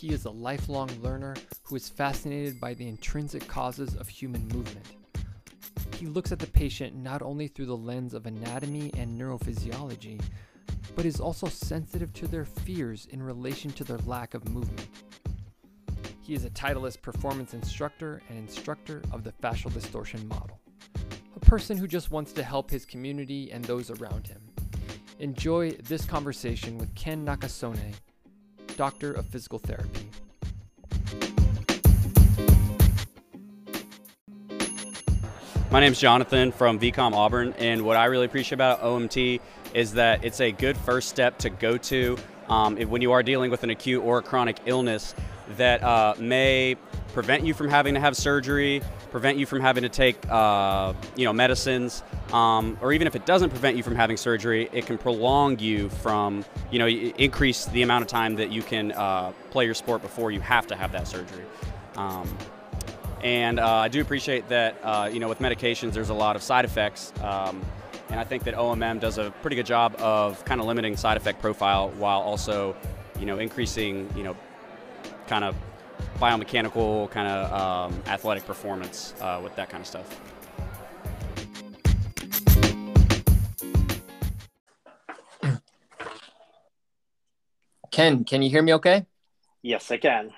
He is a lifelong learner who is fascinated by the intrinsic causes of human movement. He looks at the patient not only through the lens of anatomy and neurophysiology, but is also sensitive to their fears in relation to their lack of movement. He is a Titleist performance instructor and instructor of the fascial distortion model, a person who just wants to help his community and those around him. Enjoy this conversation with Ken Nakasone, Doctor of Physical Therapy. My name is Jonathan from VCOM Auburn, and what I really appreciate about OMT is that it's a good first step to go to um, when you are dealing with an acute or chronic illness that uh, may prevent you from having to have surgery, prevent you from having to take uh, you know medicines, um, or even if it doesn't prevent you from having surgery, it can prolong you from you know increase the amount of time that you can uh, play your sport before you have to have that surgery. Um, and uh, I do appreciate that uh, you know with medications there's a lot of side effects. Um, and I think that OMM does a pretty good job of kind of limiting side effect profile while also, you know, increasing, you know, kind of biomechanical, kind of um, athletic performance uh, with that kind of stuff. Ken, can you hear me okay? Yes, I can.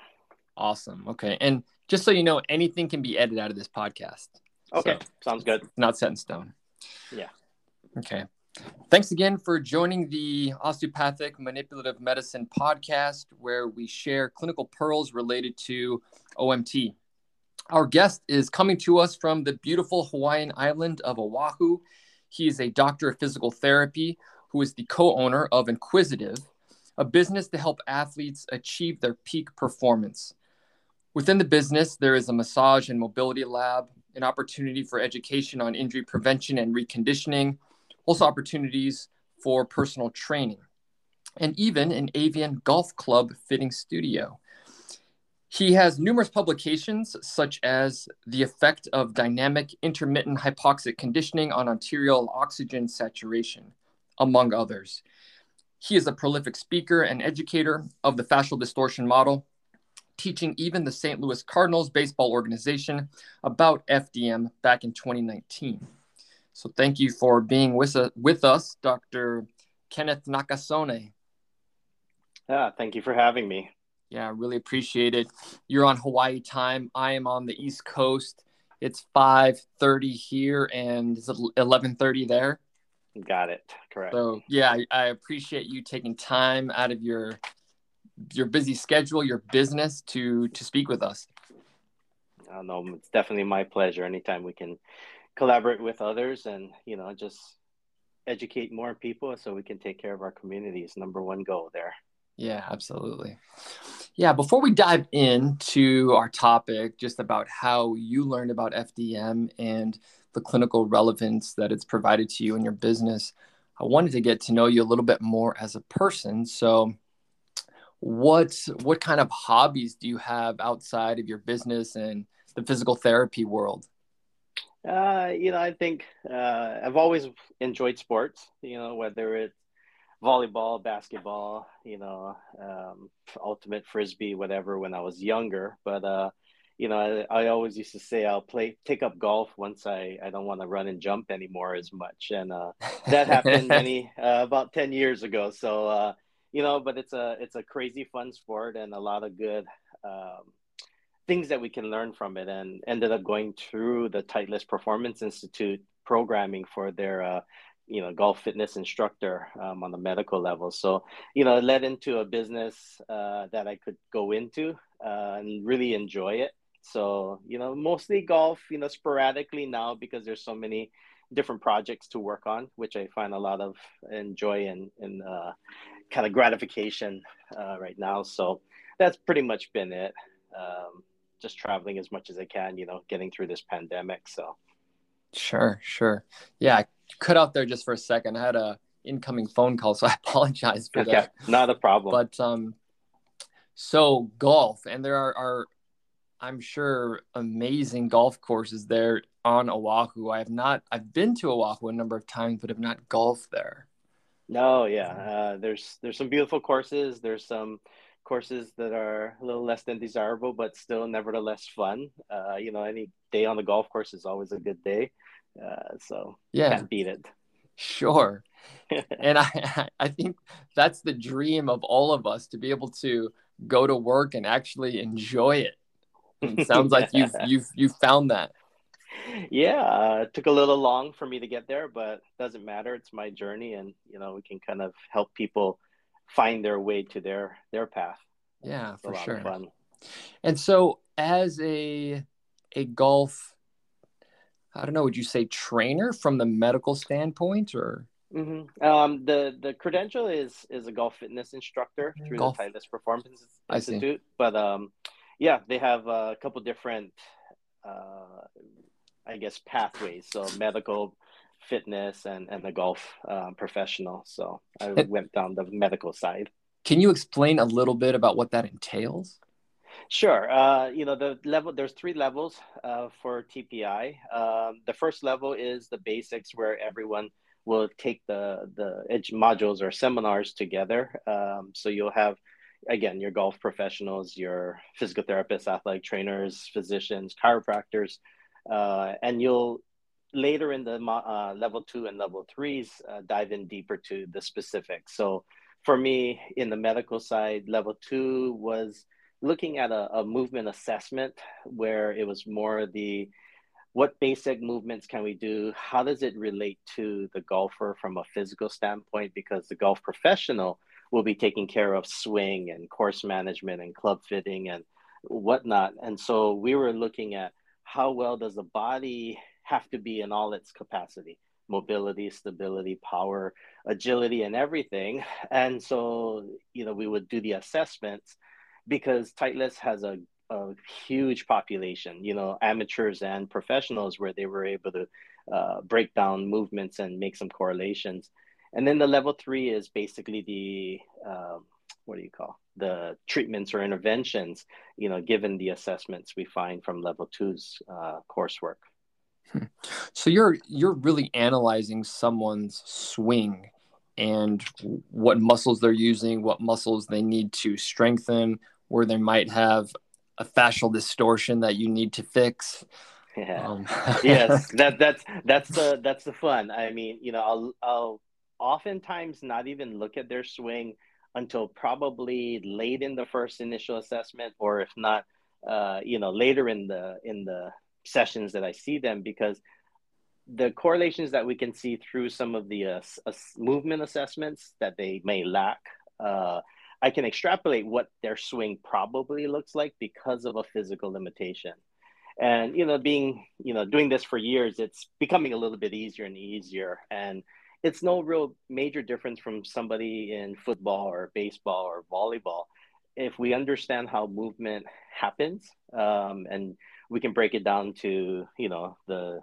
Awesome. Okay. And just so you know, anything can be edited out of this podcast. Okay. So, Sounds good. Not set in stone. Yeah. Okay. Thanks again for joining the Osteopathic Manipulative Medicine podcast, where we share clinical pearls related to OMT. Our guest is coming to us from the beautiful Hawaiian island of Oahu. He is a doctor of physical therapy who is the co owner of Inquisitive, a business to help athletes achieve their peak performance. Within the business, there is a massage and mobility lab, an opportunity for education on injury prevention and reconditioning also opportunities for personal training, and even an avian golf club fitting studio. He has numerous publications, such as The Effect of Dynamic Intermittent Hypoxic Conditioning on Arterial Oxygen Saturation, among others. He is a prolific speaker and educator of the fascial distortion model, teaching even the St. Louis Cardinals baseball organization about FDM back in 2019. So thank you for being with, uh, with us, Dr. Kenneth Nakasone. Yeah, thank you for having me. Yeah, I really appreciate it. You're on Hawaii time. I am on the East Coast. It's 5:30 here and it's 11:30 there. Got it. Correct. So yeah, I, I appreciate you taking time out of your your busy schedule, your business to to speak with us. Uh, no, it's definitely my pleasure. Anytime we can collaborate with others and you know just educate more people so we can take care of our communities number one goal there. Yeah absolutely. Yeah before we dive into our topic just about how you learned about fdm and the clinical relevance that it's provided to you in your business i wanted to get to know you a little bit more as a person. So what what kind of hobbies do you have outside of your business and the physical therapy world uh, you know, I think uh, I've always enjoyed sports. You know, whether it's volleyball, basketball, you know, um, ultimate frisbee, whatever. When I was younger, but uh, you know, I, I, always used to say I'll play take up golf once I I don't want to run and jump anymore as much, and uh, that happened many uh, about ten years ago. So uh, you know, but it's a it's a crazy fun sport and a lot of good. Um, things that we can learn from it and ended up going through the Titleist Performance Institute programming for their uh, you know golf fitness instructor um, on the medical level. So you know it led into a business uh, that i could go into uh, and really enjoy it. So you know mostly golf you know sporadically now because there's so many different projects to work on which i find a lot of enjoy and, and uh, kind of gratification uh, right now. So that's pretty much been it. Um, just traveling as much as I can, you know, getting through this pandemic. So, sure, sure. Yeah, I cut out there just for a second. I had a incoming phone call, so I apologize for okay, that. Not a problem. But um, so golf, and there are, are I'm sure amazing golf courses there on Oahu. I have not. I've been to Oahu a number of times, but have not golfed there. No, yeah. Uh, there's there's some beautiful courses. There's some courses that are a little less than desirable, but still nevertheless fun. Uh, you know, any day on the golf course is always a good day. Uh, so yeah, can't beat it. Sure. and I, I think that's the dream of all of us to be able to go to work and actually enjoy it. It sounds like you've you've you've found that. Yeah, uh, it took a little long for me to get there, but doesn't matter. It's my journey, and you know we can kind of help people find their way to their their path. Yeah, for sure. And so, as a a golf, I don't know, would you say trainer from the medical standpoint, or? Mm-hmm. Um, the the credential is is a golf fitness instructor through golf. the Titleist Performance Institute, but um, yeah, they have a couple different, uh, I guess, pathways. So medical, fitness, and and the golf um, professional. So I went down the medical side. Can you explain a little bit about what that entails? Sure. Uh, you know, the level, there's three levels uh, for TPI. Um, the first level is the basics where everyone will take the, the edge modules or seminars together. Um, so you'll have, again, your golf professionals, your physical therapists, athletic trainers, physicians, chiropractors, uh, and you'll later in the uh, level two and level threes uh, dive in deeper to the specifics. So for me in the medical side, level two was looking at a, a movement assessment where it was more the what basic movements can we do? How does it relate to the golfer from a physical standpoint? Because the golf professional will be taking care of swing and course management and club fitting and whatnot. And so we were looking at how well does the body have to be in all its capacity mobility, stability, power, agility, and everything. And so, you know, we would do the assessments because Titleist has a, a huge population, you know, amateurs and professionals where they were able to uh, break down movements and make some correlations. And then the level three is basically the, uh, what do you call the treatments or interventions, you know, given the assessments we find from level two's uh, coursework. Hmm. So you're you're really analyzing someone's swing and what muscles they're using, what muscles they need to strengthen, where they might have a fascial distortion that you need to fix. Yeah. Um. yes, that that's that's the that's the fun. I mean, you know, I'll I'll oftentimes not even look at their swing until probably late in the first initial assessment, or if not, uh, you know, later in the in the sessions that I see them because the correlations that we can see through some of the uh, uh, movement assessments that they may lack, uh, I can extrapolate what their swing probably looks like because of a physical limitation. And you know, being you know doing this for years, it's becoming a little bit easier and easier. And it's no real major difference from somebody in football or baseball or volleyball. If we understand how movement happens um, and we can break it down to you know the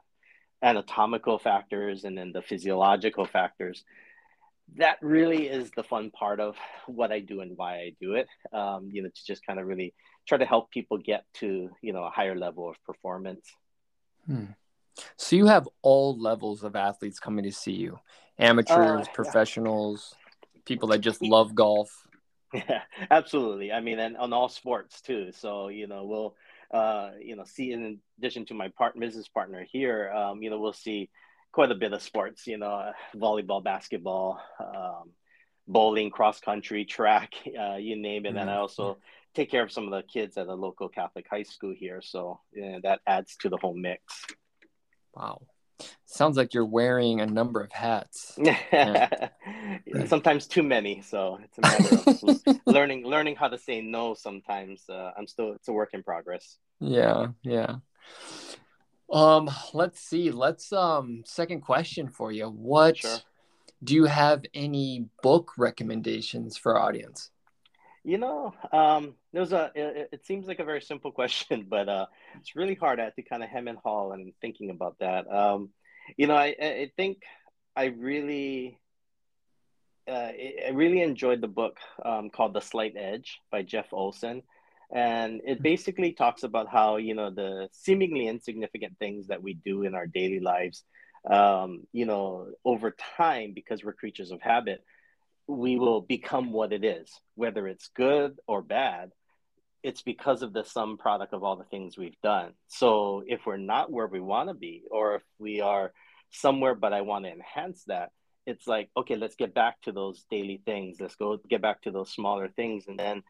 anatomical factors and then the physiological factors. That really is the fun part of what i do and why i do it um, you know to just kind of really try to help people get to you know a higher level of performance. Hmm. so you have all levels of athletes coming to see you amateurs uh, professionals yeah. people that just love golf. Yeah absolutely. I mean and on all sports too. So you know we'll uh, you know, see in addition to my part business partner here, um, you know, we'll see quite a bit of sports, you know, volleyball, basketball, um, bowling, cross country, track, uh, you name it. Mm-hmm. And I also take care of some of the kids at a local Catholic high school here. So you know, that adds to the whole mix. Wow. Sounds like you're wearing a number of hats. Yeah. sometimes too many. So it's a matter of learning learning how to say no. Sometimes uh, I'm still it's a work in progress. Yeah, yeah. Um, let's see. Let's um second question for you. What sure. do you have any book recommendations for our audience? You know, um, there's a. It, it, seems like a very simple question, but uh, it's really hard. I had to kind of hem and haul and thinking about that. Um, you know, I, I think I really, uh, I really enjoyed the book um, called The Slight Edge by Jeff Olson, and it hmm. basically talks about how you know the seemingly insignificant things that we do in our daily lives, um, you know, over time because we're creatures of habit we will become what it is, whether it's good or bad. It's because of the sum product of all the things we've done. So if we're not where we want to be, or if we are somewhere, but I want to enhance that, it's like, okay, let's get back to those daily things. Let's go get back to those smaller things and then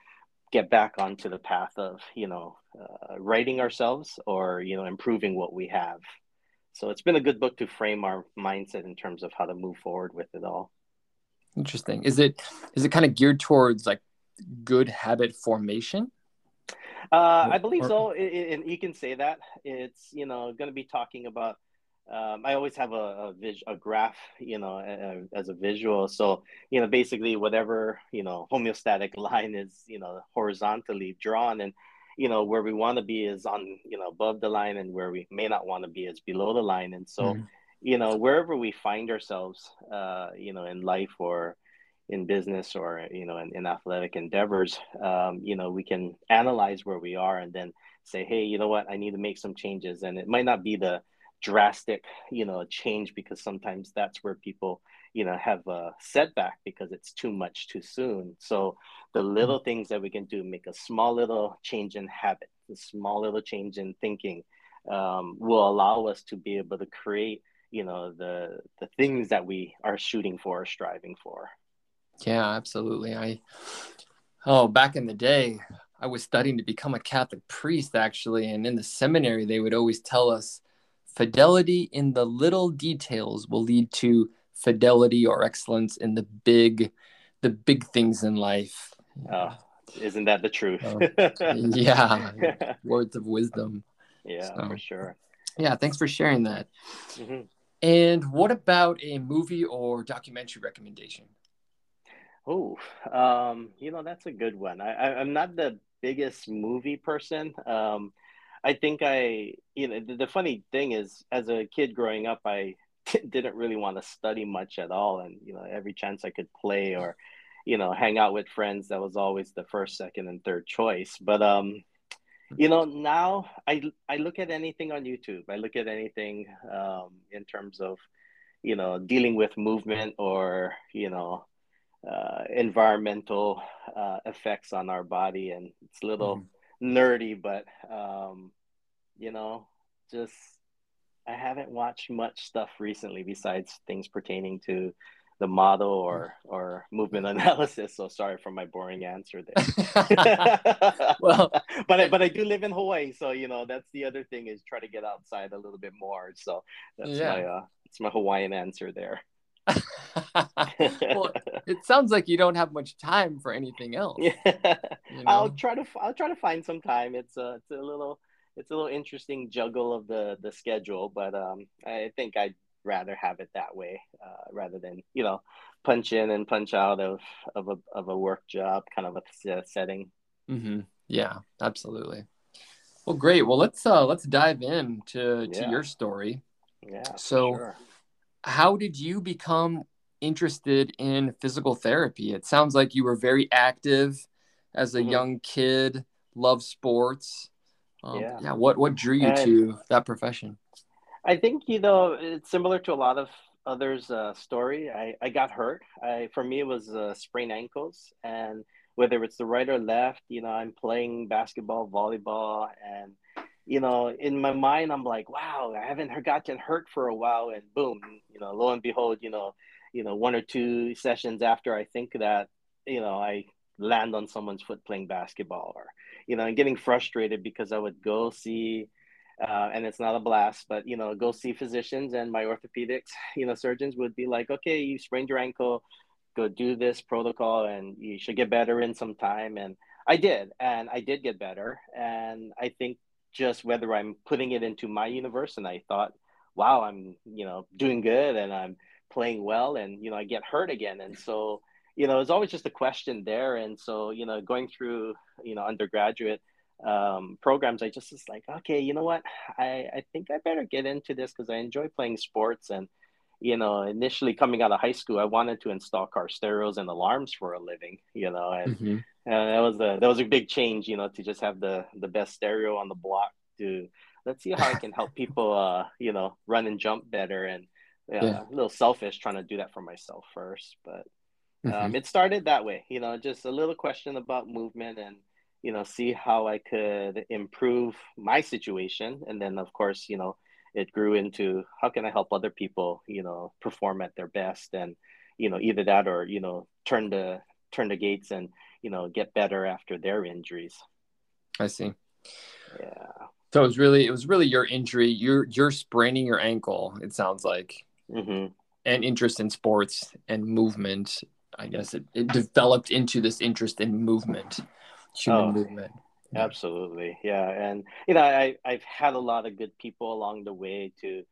get back onto the path of, you know, uh, writing ourselves or, you know, improving what we have. So it's been a good book to frame our mindset in terms of how to move forward with it all. Interesting. Is it is it kind of geared towards like good habit formation? Uh, I believe so, and you can say that it's you know going to be talking about. Um, I always have a a, vis- a graph, you know, a, as a visual. So you know, basically, whatever you know, homeostatic line is, you know, horizontally drawn, and you know where we want to be is on you know above the line and where we may not want to be is below the line and so mm. You know wherever we find ourselves uh, you know in life or in business or you know in, in athletic endeavors um, you know we can analyze where we are and then say hey you know what? I need to make some changes. And it might not be the drastic you know change because sometimes that's where people you know have a setback because it's too much too soon. So the little mm-hmm. things that we can do make a small little change in habit a small little change in thinking um, will allow us to be able to create you know the the things that we are shooting for or striving for. Yeah absolutely. I oh back in the day i was studying to become a catholic priest actually and in the seminary they would always tell us fidelity in the little details will lead to fidelity or excellence in the big the big things in life. Oh, isn't that the truth? So, yeah. Words of wisdom. Yeah so, for sure. yeah thanks for sharing that. Mm-hmm. And what about a movie or documentary recommendation? Oh um, you know that's a good one. I, i'm not the biggest movie person. Um, I think I, you know, the, the, funny thing is, as a kid growing up, I didn't really want to study much at all, and you know, every chance I could play or, you know, hang out with friends, that was always the first, second, and third choice. But um, you know, now I I look at anything on YouTube. I look at anything um, in terms of, you know, dealing with movement or you know, uh, environmental uh, effects on our body, and it's a little. Mm nerdy, but um, you know, just I haven't watched much stuff recently besides things pertaining to the model or or movement analysis. So sorry for my boring answer there. well, but I, but I do live in Hawaii, so you know that's the other thing is try to get outside a little bit more. So that's yeah. my uh, it's my Hawaiian answer there. well, it sounds like you don't have much time for anything else. Yeah, you know? I'll try to I'll try to find some time. It's a it's a little it's a little interesting juggle of the the schedule, but um, I think I'd rather have it that way uh, rather than you know punch in and punch out of of a of a work job kind of a setting. Mm-hmm. Yeah, absolutely. Well, great. Well, let's uh let's dive in to to yeah. your story. Yeah. So. Sure how did you become interested in physical therapy? It sounds like you were very active as a mm-hmm. young kid, love sports. Um, yeah. yeah. What what drew you and to that profession? I think you know it's similar to a lot of others' uh, story. I I got hurt. I for me it was uh, sprained ankles, and whether it's the right or left, you know, I'm playing basketball, volleyball, and you know, in my mind, I'm like, wow, I haven't gotten hurt for a while, and boom, you know, lo and behold, you know, you know, one or two sessions after I think that, you know, I land on someone's foot playing basketball, or you know, and getting frustrated because I would go see, uh, and it's not a blast, but you know, go see physicians, and my orthopedics, you know, surgeons would be like, okay, you sprained your ankle, go do this protocol, and you should get better in some time, and I did, and I did get better, and I think just whether I'm putting it into my universe and I thought, wow, I'm, you know, doing good and I'm playing well and, you know, I get hurt again. And so, you know, it's always just a question there. And so, you know, going through, you know, undergraduate um, programs, I just was like, okay, you know what? I, I think I better get into this because I enjoy playing sports. And, you know, initially coming out of high school, I wanted to install car stereos and alarms for a living, you know, and mm-hmm. Uh, that was a that was a big change, you know, to just have the the best stereo on the block. To let's see how I can help people, uh, you know, run and jump better. And uh, yeah. a little selfish trying to do that for myself first, but Um, mm-hmm. Um, it started that way, you know, just a little question about movement and, you know, see how I could improve my situation. And then, of course, you know, it grew into how can I help other people, you know, perform at their best and, you know, either that or, you know, turn the turn the gates and, you know, get better after their injuries. I see. Yeah. So it was really it was really your injury. You're you're spraining your ankle. It sounds like, mm-hmm. and interest in sports and movement. I guess it, it developed into this interest in movement, human oh, movement. Absolutely, yeah. And you know, I I've had a lot of good people along the way to,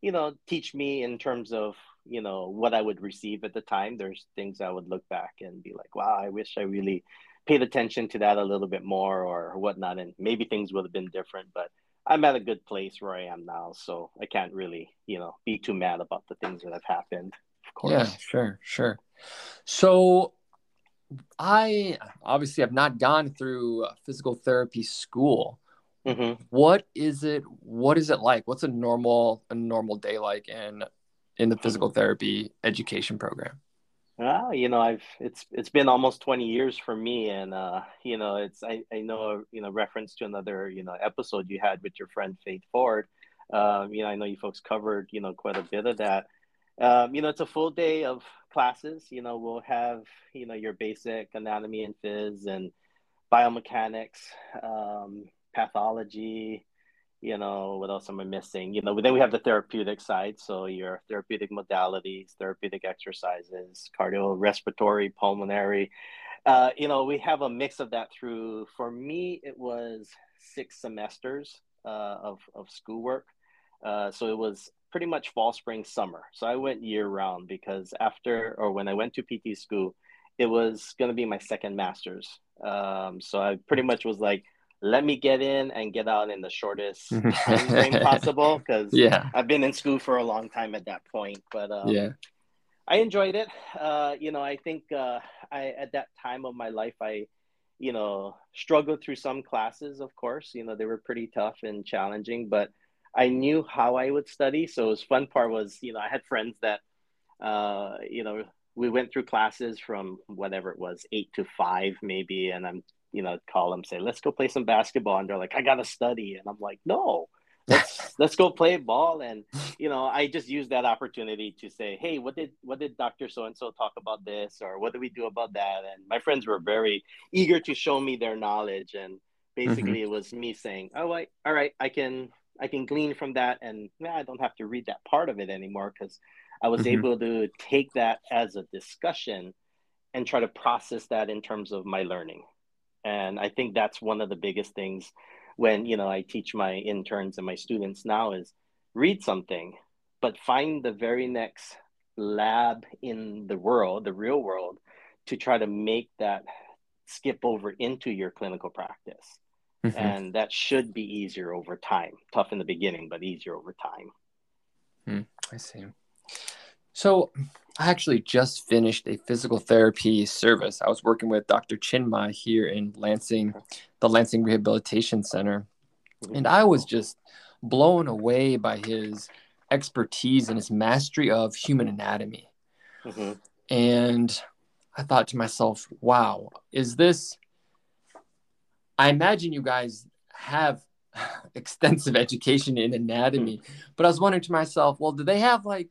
you know, teach me in terms of you know what I would receive at the time. There's things I would look back and be like, wow, I wish I really paid attention to that a little bit more or whatnot, and maybe things would have been different. But I'm at a good place where I am now, so I can't really, you know, be too mad about the things that have happened. Of course. Yeah, sure, sure. So, I obviously have not gone through physical therapy school. Mm-hmm. What is it? What is it like? What's a normal a normal day like in in the physical therapy education program? Ah, you know, I've it's it's been almost 20 years for me and uh, you know, it's I, I know you know reference to another, you know, episode you had with your friend Faith Ford. Um, you know, I know you folks covered, you know, quite a bit of that. Um, you know, it's a full day of classes. You know, we'll have, you know, your basic anatomy and phys and biomechanics, um, pathology, you know what else am i missing you know then we have the therapeutic side so your therapeutic modalities therapeutic exercises cardio, respiratory, pulmonary uh, you know we have a mix of that through for me it was six semesters uh, of, of schoolwork uh, so it was pretty much fall spring summer. So i went year round because after or when i went to pt school it was going to be my second master's. Um, so i pretty much was like let me get in and get out in the shortest time frame possible because yeah. I've been in school for a long time at that point but um, yeah. I enjoyed it. Uh, you know i think uh, i at that time of my life i you know struggled through some classes of course. You know they were pretty tough and challenging but i knew how i would study so it was fun part was you know i had friends that uh, you know we went through classes from whatever it was eight to five maybe and i'm you know, call them, say, let's go play some basketball. And they're like, I got to study. And I'm like, no, let's, let's go play ball. And, you know, I just used that opportunity to say, Hey, what did, what did Dr. So-and-so talk about this? Or what do we do about that? And my friends were very eager to show me their knowledge. And basically mm-hmm. it was me saying, oh, I, all right, I can, I can glean from that. And nah, I don't have to read that part of it anymore. Cause I was mm-hmm. able to take that as a discussion and try to process that in terms of my learning and i think that's one of the biggest things when you know i teach my interns and my students now is read something but find the very next lab in the world the real world to try to make that skip over into your clinical practice mm-hmm. and that should be easier over time tough in the beginning but easier over time mm, i see so I actually just finished a physical therapy service. I was working with Dr. Chinmay here in Lansing, the Lansing Rehabilitation Center. And I was just blown away by his expertise and his mastery of human anatomy. Mm-hmm. And I thought to myself, wow, is this? I imagine you guys have extensive education in anatomy, mm-hmm. but I was wondering to myself, well, do they have like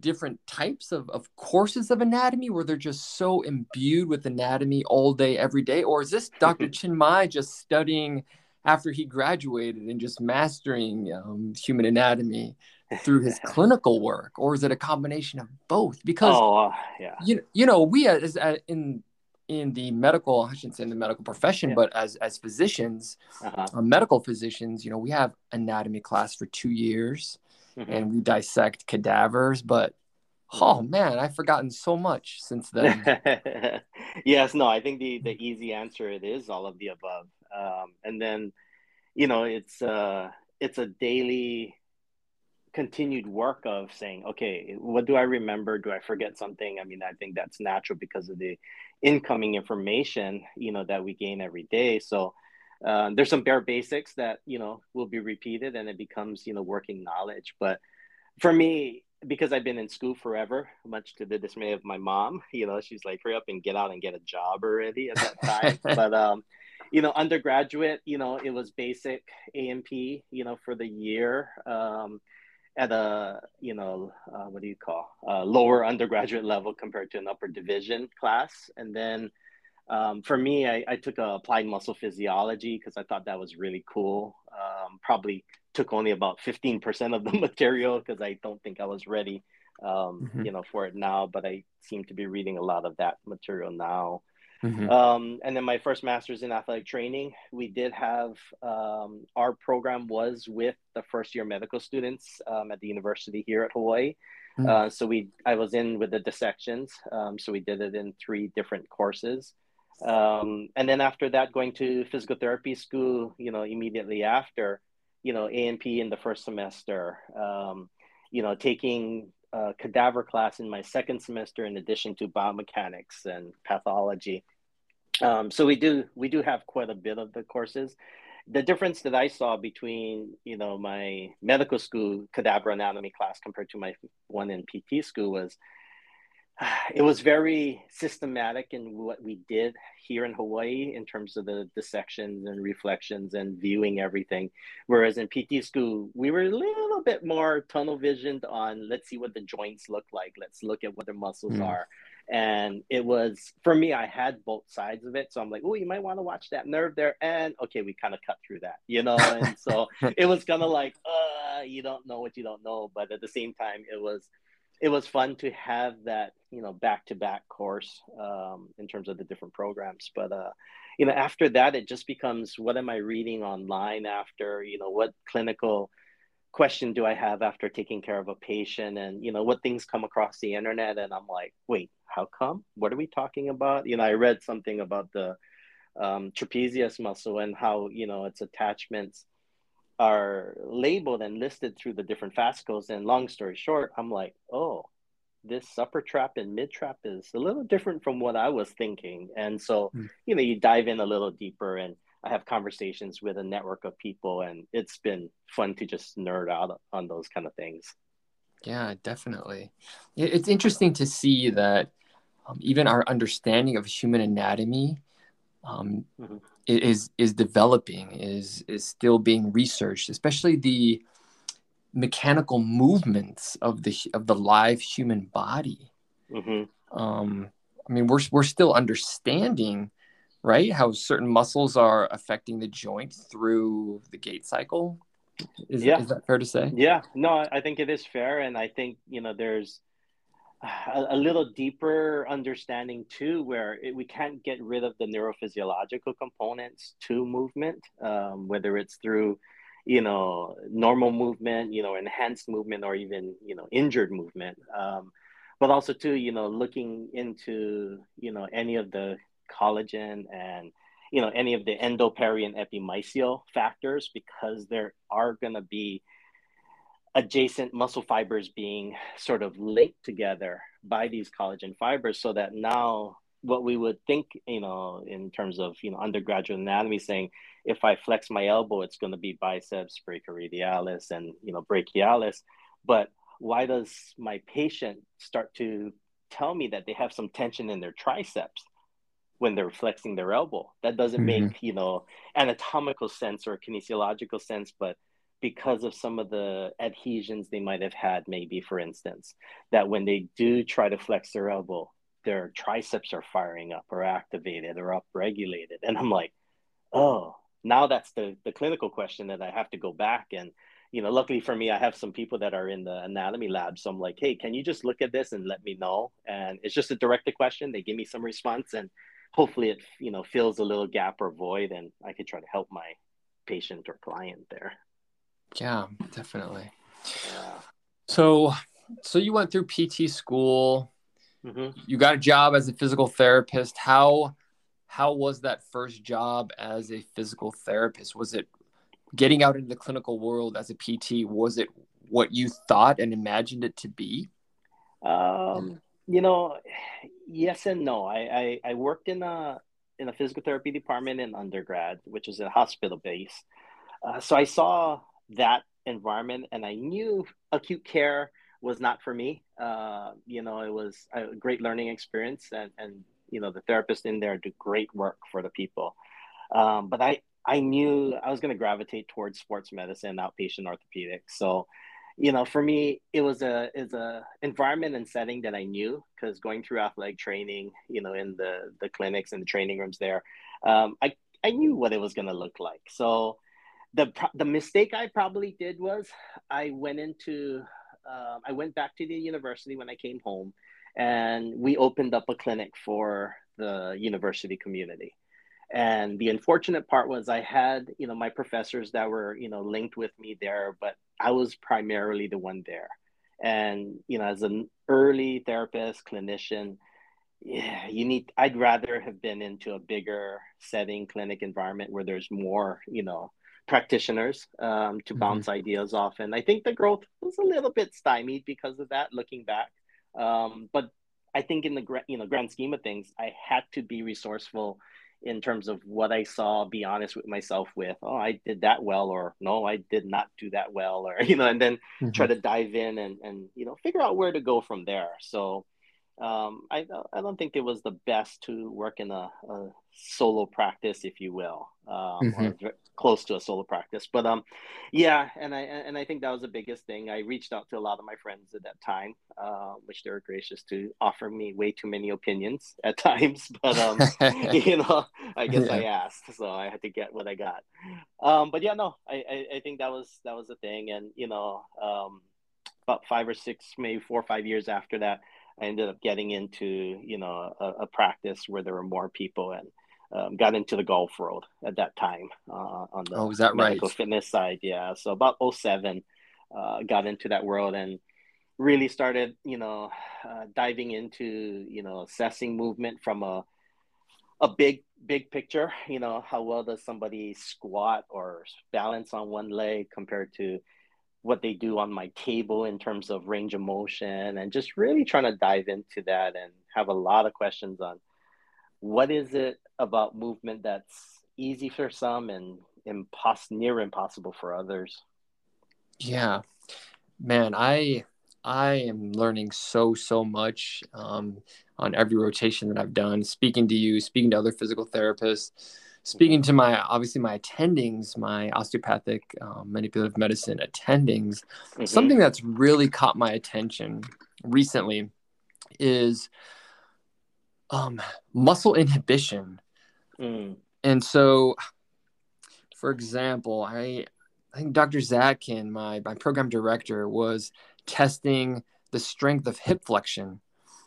different types of, of courses of anatomy where they're just so imbued with anatomy all day, every day? Or is this Dr. Chinmay just studying after he graduated and just mastering um, human anatomy through his clinical work? Or is it a combination of both? Because, oh, uh, yeah. you, you know, we as, as in in the medical, I shouldn't say in the medical profession, yeah. but as as physicians, uh-huh. uh, medical physicians, you know, we have anatomy class for two years mm-hmm. and we dissect cadavers. But oh mm-hmm. man, I've forgotten so much since then. yes, no, I think the the easy answer it is all of the above. Um, and then, you know, it's uh, it's a daily continued work of saying, okay, what do I remember? Do I forget something? I mean, I think that's natural because of the incoming information, you know, that we gain every day. So uh, there's some bare basics that you know will be repeated and it becomes you know working knowledge but for me because I've been in school forever, much to the dismay of my mom, you know, she's like, hurry up and get out and get a job already at that time. but, um, you know, undergraduate, you know, it was basic A&P, you know, for the year um, at a, you know, uh, what do you call, uh, lower undergraduate level compared to an upper division class. And then um, for me, I, I, took a applied muscle physiology because I thought that was really cool. Um, probably took only about 15% of the material because I don't think I was ready, um, mm-hmm. you know, for it now, but I seem to be reading a lot of that material now. Mm-hmm. Um, and then my first master's in athletic training, we did have um, our program was with the first year medical students um, at the university here at Hawaii. Mm-hmm. Uh, so we, I was in with the dissections. Um, so we did it in three different courses. Um, and then after that, going to physical therapy school, you know, immediately after, you know, A&P in the first semester, um, you know, taking a cadaver class in my second semester in addition to biomechanics and pathology. Um, so we do we do have quite a bit of the courses. The difference that I saw between you know my medical school cadaver anatomy class compared to my one in PT school was it was very systematic in what we did here in Hawaii in terms of the dissections and reflections and viewing everything. Whereas in PT school, we were a little bit more tunnel visioned on let's see what the joints look like, let's look at what the muscles mm. are. And it was for me, I had both sides of it. So I'm like, oh, you might want to watch that nerve there. And okay, we kind of cut through that, you know? And so it was kind of like, uh, you don't know what you don't know. But at the same time, it was it was fun to have that you know back to back course um, in terms of the different programs but uh, you know after that it just becomes what am i reading online after you know what clinical question do i have after taking care of a patient and you know what things come across the internet and i'm like wait how come what are we talking about you know i read something about the um, trapezius muscle and how you know its attachments are labeled and listed through the different fascicles. And long story short, I'm like, oh, this upper trap and mid trap is a little different from what I was thinking. And so, mm. you know, you dive in a little deeper and I have conversations with a network of people, and it's been fun to just nerd out on those kind of things. Yeah, definitely. It's interesting to see that um, even our understanding of human anatomy um, mm-hmm is is developing is is still being researched especially the mechanical movements of the of the live human body mm-hmm. um, i mean we're, we're still understanding right how certain muscles are affecting the joint through the gait cycle is, yeah. is that fair to say yeah no i think it is fair and i think you know there's a, a little deeper understanding too, where it, we can't get rid of the neurophysiological components to movement, um, whether it's through, you know, normal movement, you know, enhanced movement, or even you know, injured movement. Um, but also too, you know, looking into you know any of the collagen and you know any of the endoperi and epimysial factors because there are going to be adjacent muscle fibers being sort of linked together by these collagen fibers so that now what we would think you know in terms of you know undergraduate anatomy saying if i flex my elbow it's going to be biceps brachioradialis and you know brachialis. But why does my patient start to tell me that they have some tension in their triceps when they're flexing their elbow that doesn't mm-hmm. make you know anatomical sense or kinesiological sense but because of some of the adhesions they might have had, maybe for instance, that when they do try to flex their elbow, their triceps are firing up or activated or upregulated. And I'm like, oh, now that's the, the clinical question that I have to go back and, you know, luckily for me, I have some people that are in the anatomy lab. So I'm like, hey, can you just look at this and let me know? And it's just a directed question. They give me some response and hopefully it, you know, fills a little gap or void and I could try to help my patient or client there. Yeah, definitely. Yeah. So, so you went through PT school. Mm-hmm. You got a job as a physical therapist. How how was that first job as a physical therapist? Was it getting out into the clinical world as a PT? Was it what you thought and imagined it to be? Um, you know, yes and no. I, I, I worked in a in a physical therapy department in undergrad, which is a hospital base. Uh, so I saw that environment and I knew acute care was not for me. Uh, you know, it was a great learning experience, and and you know the therapists in there do great work for the people. Um, but I I knew I was going to gravitate towards sports medicine, outpatient orthopedics. So, you know, for me, it was a is a environment and setting that I knew because going through athletic training, you know, in the the clinics and the training rooms there, um, I I knew what it was going to look like. So, the the mistake I probably did was I went into uh, I went back to the university when I came home, and we opened up a clinic for the university community. And the unfortunate part was I had, you know, my professors that were, you know, linked with me there, but I was primarily the one there. And, you know, as an early therapist, clinician, yeah, you need, I'd rather have been into a bigger setting, clinic environment where there's more, you know, practitioners um, to mm-hmm. bounce ideas off. And I think the growth was a little bit stymied because of that, looking back. Um, but I think in the you know grand scheme of things, I had to be resourceful in terms of what I saw, be honest with myself with, oh, I did that well, or no, I did not do that well, or, you know, and then mm-hmm. try to dive in and, and, you know, figure out where to go from there. So um, I, I don't think it was the best to work in a, a solo practice, if you will, um, mm-hmm. or close to a solo practice. But um, yeah, and I and I think that was the biggest thing. I reached out to a lot of my friends at that time, uh, which they were gracious to offer me way too many opinions at times. But um, you know, I guess yeah. I asked, so I had to get what I got. Um, but yeah, no, I, I, I think that was that was the thing, and you know, um, about five or six, maybe four or five years after that. I ended up getting into you know a, a practice where there were more people and um, got into the golf world at that time uh, on the oh, is that medical right? fitness side. Yeah, so about 07, uh, got into that world and really started, you know, uh, diving into you know assessing movement from a a big big picture. You know, how well does somebody squat or balance on one leg compared to what they do on my table in terms of range of motion and just really trying to dive into that and have a lot of questions on what is it about movement that's easy for some and impos- near impossible for others? Yeah. Man i i am learning so so much um, on every rotation that i've done speaking to you speaking to other physical therapists speaking mm-hmm. to my obviously my attendings my osteopathic um, manipulative medicine attendings mm-hmm. something that's really caught my attention recently is um, muscle inhibition. Mm. And so, for example, I, I think Dr. Zatkin, my, my program director, was testing the strength of hip flexion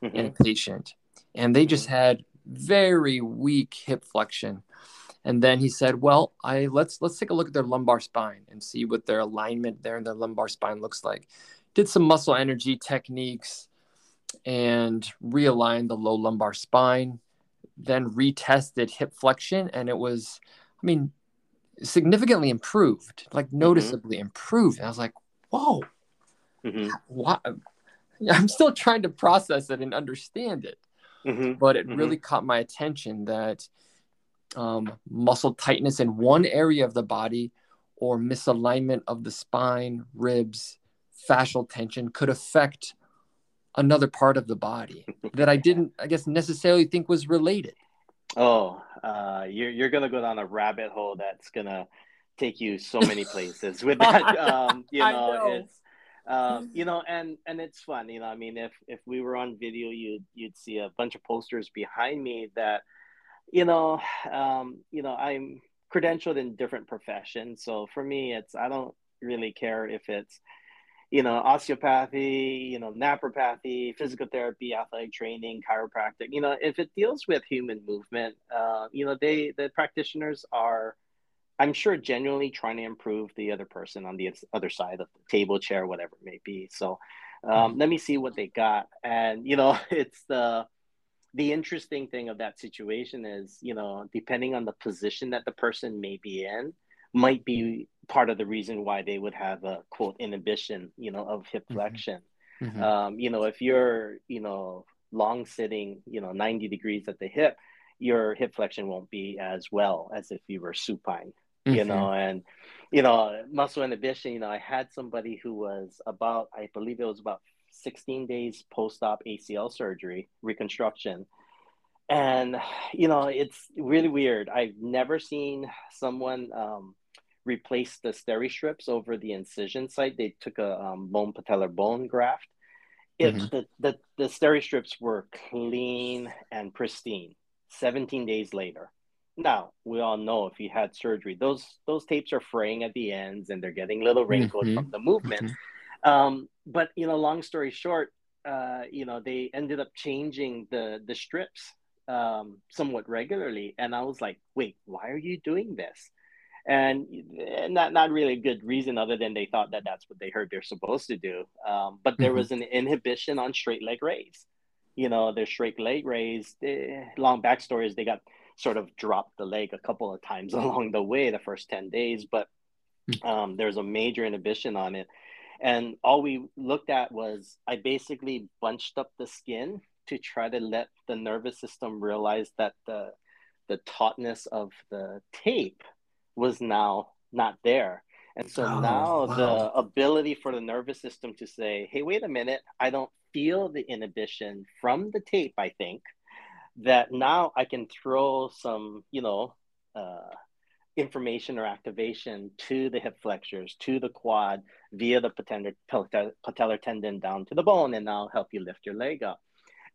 mm-hmm. in a patient. And they just mm-hmm. had very weak hip flexion. And then he said, "Well, I let's let's take a look at their lumbar spine and see what their alignment there in their lumbar spine looks like." Did some muscle energy techniques, and realigned the low lumbar spine, then retested hip flexion, and it was, I mean, significantly improved, like mm-hmm. noticeably mm-hmm. improved. And I was like, whoa, mm-hmm. what? I'm still trying to process it and understand it. Mm-hmm. But it really mm-hmm. caught my attention that um, muscle tightness in one area of the body or misalignment of the spine, ribs, fascial tension could affect another part of the body that I didn't, I guess, necessarily think was related. Oh, uh, you're you're gonna go down a rabbit hole that's gonna take you so many places with that. Um, you know, know, it's um, you know, and and it's fun. You know, I mean, if if we were on video, you'd you'd see a bunch of posters behind me that, you know, um, you know, I'm credentialed in different professions. So for me, it's I don't really care if it's you know, osteopathy, you know, naturopathy, physical therapy, athletic training, chiropractic. You know, if it deals with human movement, uh, you know, they the practitioners are, I'm sure, genuinely trying to improve the other person on the other side of the table, chair, whatever it may be. So, um, mm-hmm. let me see what they got, and you know, it's the the interesting thing of that situation is, you know, depending on the position that the person may be in, might be part of the reason why they would have a quote inhibition, you know, of hip mm-hmm. flexion. Mm-hmm. Um, you know, if you're, you know, long sitting, you know, 90 degrees at the hip, your hip flexion won't be as well as if you were supine, mm-hmm. you know, and, you know, muscle inhibition, you know, I had somebody who was about, I believe it was about 16 days post-op ACL surgery reconstruction, and you know it's really weird. I've never seen someone um, replace the steri strips over the incision site. They took a um, bone patellar bone graft. It, mm-hmm. the, the, the steri strips were clean and pristine 17 days later. Now we all know if you had surgery, those those tapes are fraying at the ends and they're getting little wrinkled mm-hmm. from the movement. Mm-hmm. Um, but you know, long story short, uh, you know, they ended up changing the the strips um, somewhat regularly, and I was like, wait, why are you doing this? And not not really a good reason other than they thought that that's what they heard they're supposed to do. Um, but there mm-hmm. was an inhibition on straight leg raise. You know, their straight leg raise. Eh, long backstory is they got sort of dropped the leg a couple of times along the way the first 10 days but hmm. um, there's a major inhibition on it and all we looked at was i basically bunched up the skin to try to let the nervous system realize that the the tautness of the tape was now not there and so oh, now wow. the ability for the nervous system to say hey wait a minute i don't feel the inhibition from the tape i think that now I can throw some, you know, uh, information or activation to the hip flexors, to the quad via the patellar, patellar tendon down to the bone, and I'll help you lift your leg up.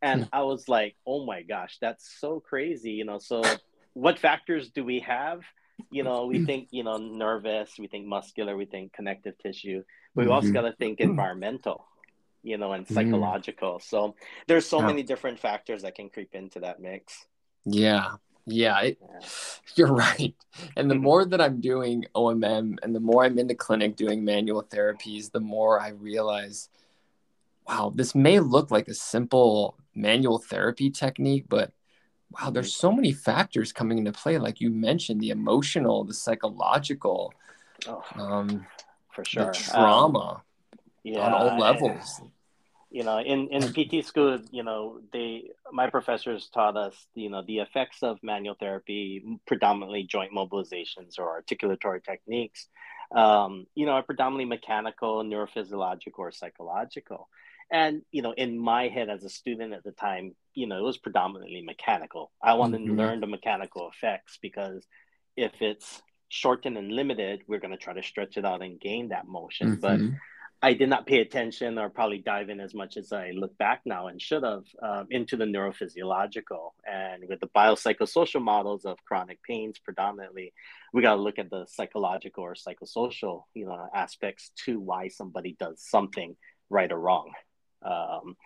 And hmm. I was like, oh my gosh, that's so crazy, you know. So, what factors do we have? You know, we think, you know, nervous, we think muscular, we think connective tissue, but we mm-hmm. also got to think environmental you know, and mm-hmm. psychological. Mm. So there's so yeah. many different factors that can creep into that mix. Yeah. Yeah, it, yeah. you're right. And the mm-hmm. more that I'm doing OMM and the more I'm in the clinic doing manual therapies, the more I realize, wow, this may look like a simple manual therapy technique, but wow, there's so many factors coming into play. Like you mentioned, the emotional, the psychological, oh, um, for sure, the trauma. Um, yeah, on all levels. You know, in in PT school, you know, they my professors taught us, you know, the effects of manual therapy, predominantly joint mobilizations or articulatory techniques, um, you know, are predominantly mechanical, neurophysiological, or psychological. And you know, in my head as a student at the time, you know, it was predominantly mechanical. I wanted mm-hmm. to learn the mechanical effects because if it's shortened and limited, we're going to try to stretch it out and gain that motion. Mm-hmm. But I did not pay attention or probably dive in as much as I look back now and should have um, into the neurophysiological and with the biopsychosocial models of chronic pains predominantly, we got to look at the psychological or psychosocial you know aspects to why somebody does something right or wrong. Um,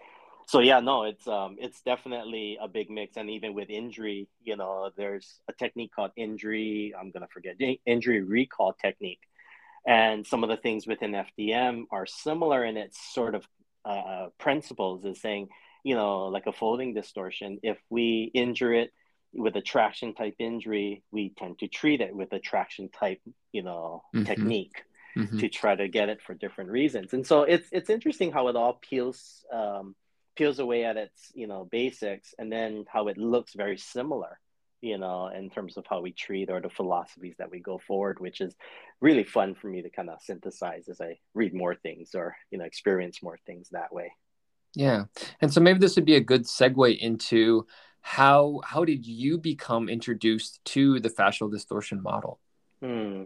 so yeah, no, it's um, it's definitely a big mix, and even with injury, you know, there's a technique called injury. I'm gonna forget injury recall technique and some of the things within FDM are similar in its sort of uh, principles, is saying, you know, like a folding distortion, if we injure it with a traction type injury, we tend to treat it with a traction type, you know, mm-hmm. technique. Mm-hmm. to try to get it for different reasons. And so it's it's interesting how it all peels um, peels away at its you know basics, and then how it looks very similar you know, in terms of how we treat or the philosophies that we go forward, which is really fun for me to kind of synthesize as I read more things or, you know, experience more things that way. Yeah. And so maybe this would be a good segue into how how did you become introduced to the fascial distortion model? Hmm.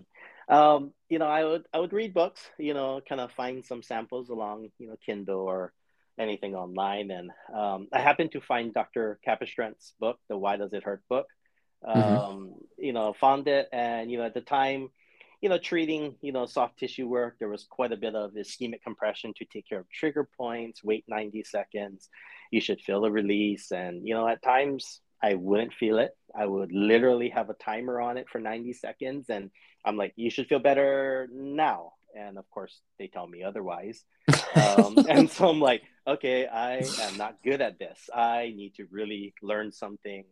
Um, you know, I would I would read books, you know, kind of find some samples along, you know, Kindle or anything online. And um, I happened to find Dr. Capistrant's book, the Why Does It Hurt book. Mm-hmm. um, you know, found it. And, you know, at the time, you know, treating, you know, soft tissue work, there was quite a bit of ischemic compression to take care of trigger points, wait 90 seconds. You should feel the release. And, you know, at times I wouldn't feel it. I would literally have a timer on it for 90 seconds. And I'm like, you should feel better now. And of course, they tell me otherwise. um, and so I'm like, okay, I am not good at this. I need to really learn something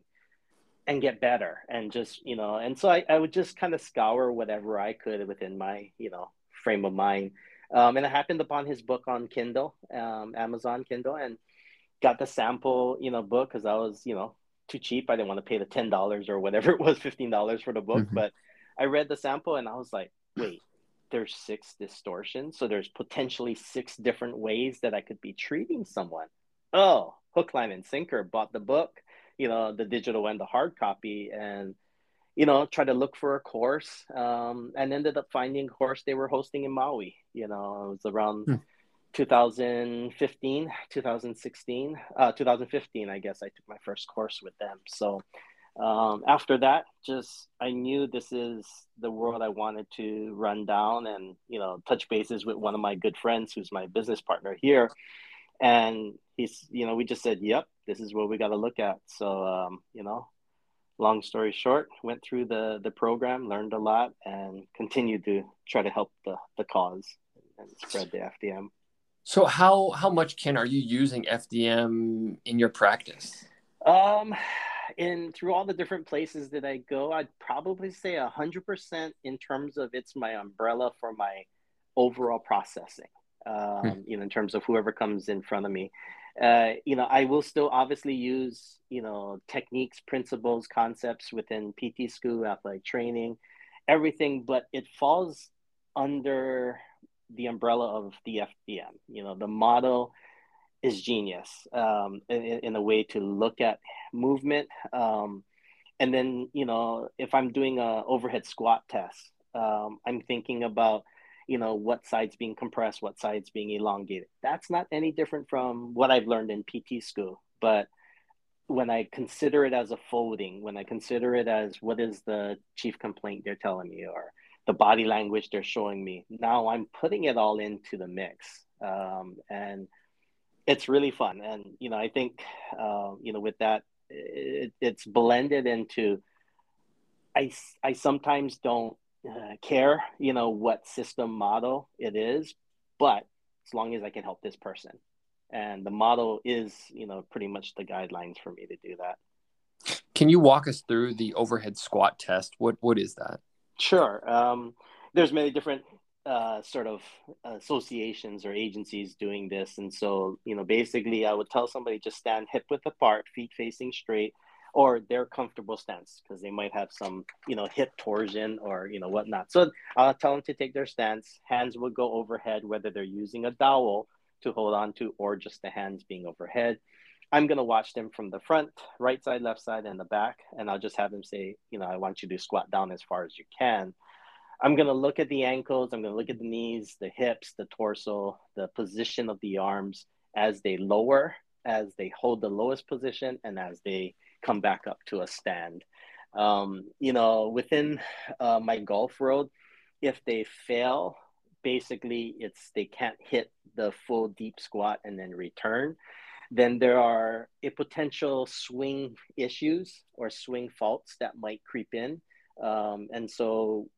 and get better and just you know and so I, I would just kind of scour whatever i could within my you know frame of mind um, and i happened upon his book on kindle um, amazon kindle and got the sample you know book because i was you know too cheap i didn't want to pay the $10 or whatever it was $15 for the book mm-hmm. but i read the sample and i was like wait there's six distortions. So there's potentially six different ways that I could be treating someone. Oh, hook, line, and sinker, bought the book, you know, the digital and the hard copy, and, you know, try to look for a course um, and ended up finding a course they were hosting in Maui. You know, it was around. Hmm. 2015 2016 uh, 2015 i guess i took my first course with them so um, after that, just I knew this is the world I wanted to run down and you know touch bases with one of my good friends who's my business partner here, and he's you know we just said yep this is what we got to look at so um, you know long story short went through the the program learned a lot and continued to try to help the the cause and spread the FDM. So how how much Ken are you using FDM in your practice? Um in through all the different places that I go, I'd probably say a hundred percent in terms of it's my umbrella for my overall processing. Um, hmm. You know, in terms of whoever comes in front of me. Uh, you know, I will still obviously use you know techniques, principles, concepts within PT school, athletic training, everything, but it falls under the umbrella of the FDM. You know, the model is genius um, in, in, a way to look at movement. Um, and then, you know, if I'm doing a overhead squat test, um, I'm thinking about, you know, what side's being compressed, what side's being elongated. That's not any different from what I've learned in PT school. But when I consider it as a folding, when I consider it as what is the chief complaint they're telling me or the body language they're showing me, now I'm putting it all into the mix. Um, and it's really fun and you know i think uh, you know with that it, it's blended into i i sometimes don't uh, care you know what system model it is but as long as i can help this person. And the model is you know pretty much the guidelines for me to do that. Can you walk us through the overhead squat test? What what is that? Sure. Um, there's many different uh, sort of associations or agencies doing this. And so, you know, basically, I would tell somebody just stand hip width apart, feet facing straight, or their comfortable stance because they might have some, you know, hip torsion or, you know, whatnot. So I'll tell them to take their stance. Hands will go overhead, whether they're using a dowel to hold on to or just the hands being overhead. I'm going to watch them from the front, right side, left side, and the back. And I'll just have them say, you know, I want you to squat down as far as you can I'm going to look at the ankles, I'm going to look at the knees, the hips, the torso, the position of the arms as they lower, as they hold the lowest position, and as they come back up to a stand. Um, you know, within uh, my golf road, if they fail, basically it's they can't hit the full deep squat and then return then there are a potential swing issues or swing faults that might creep in um, and so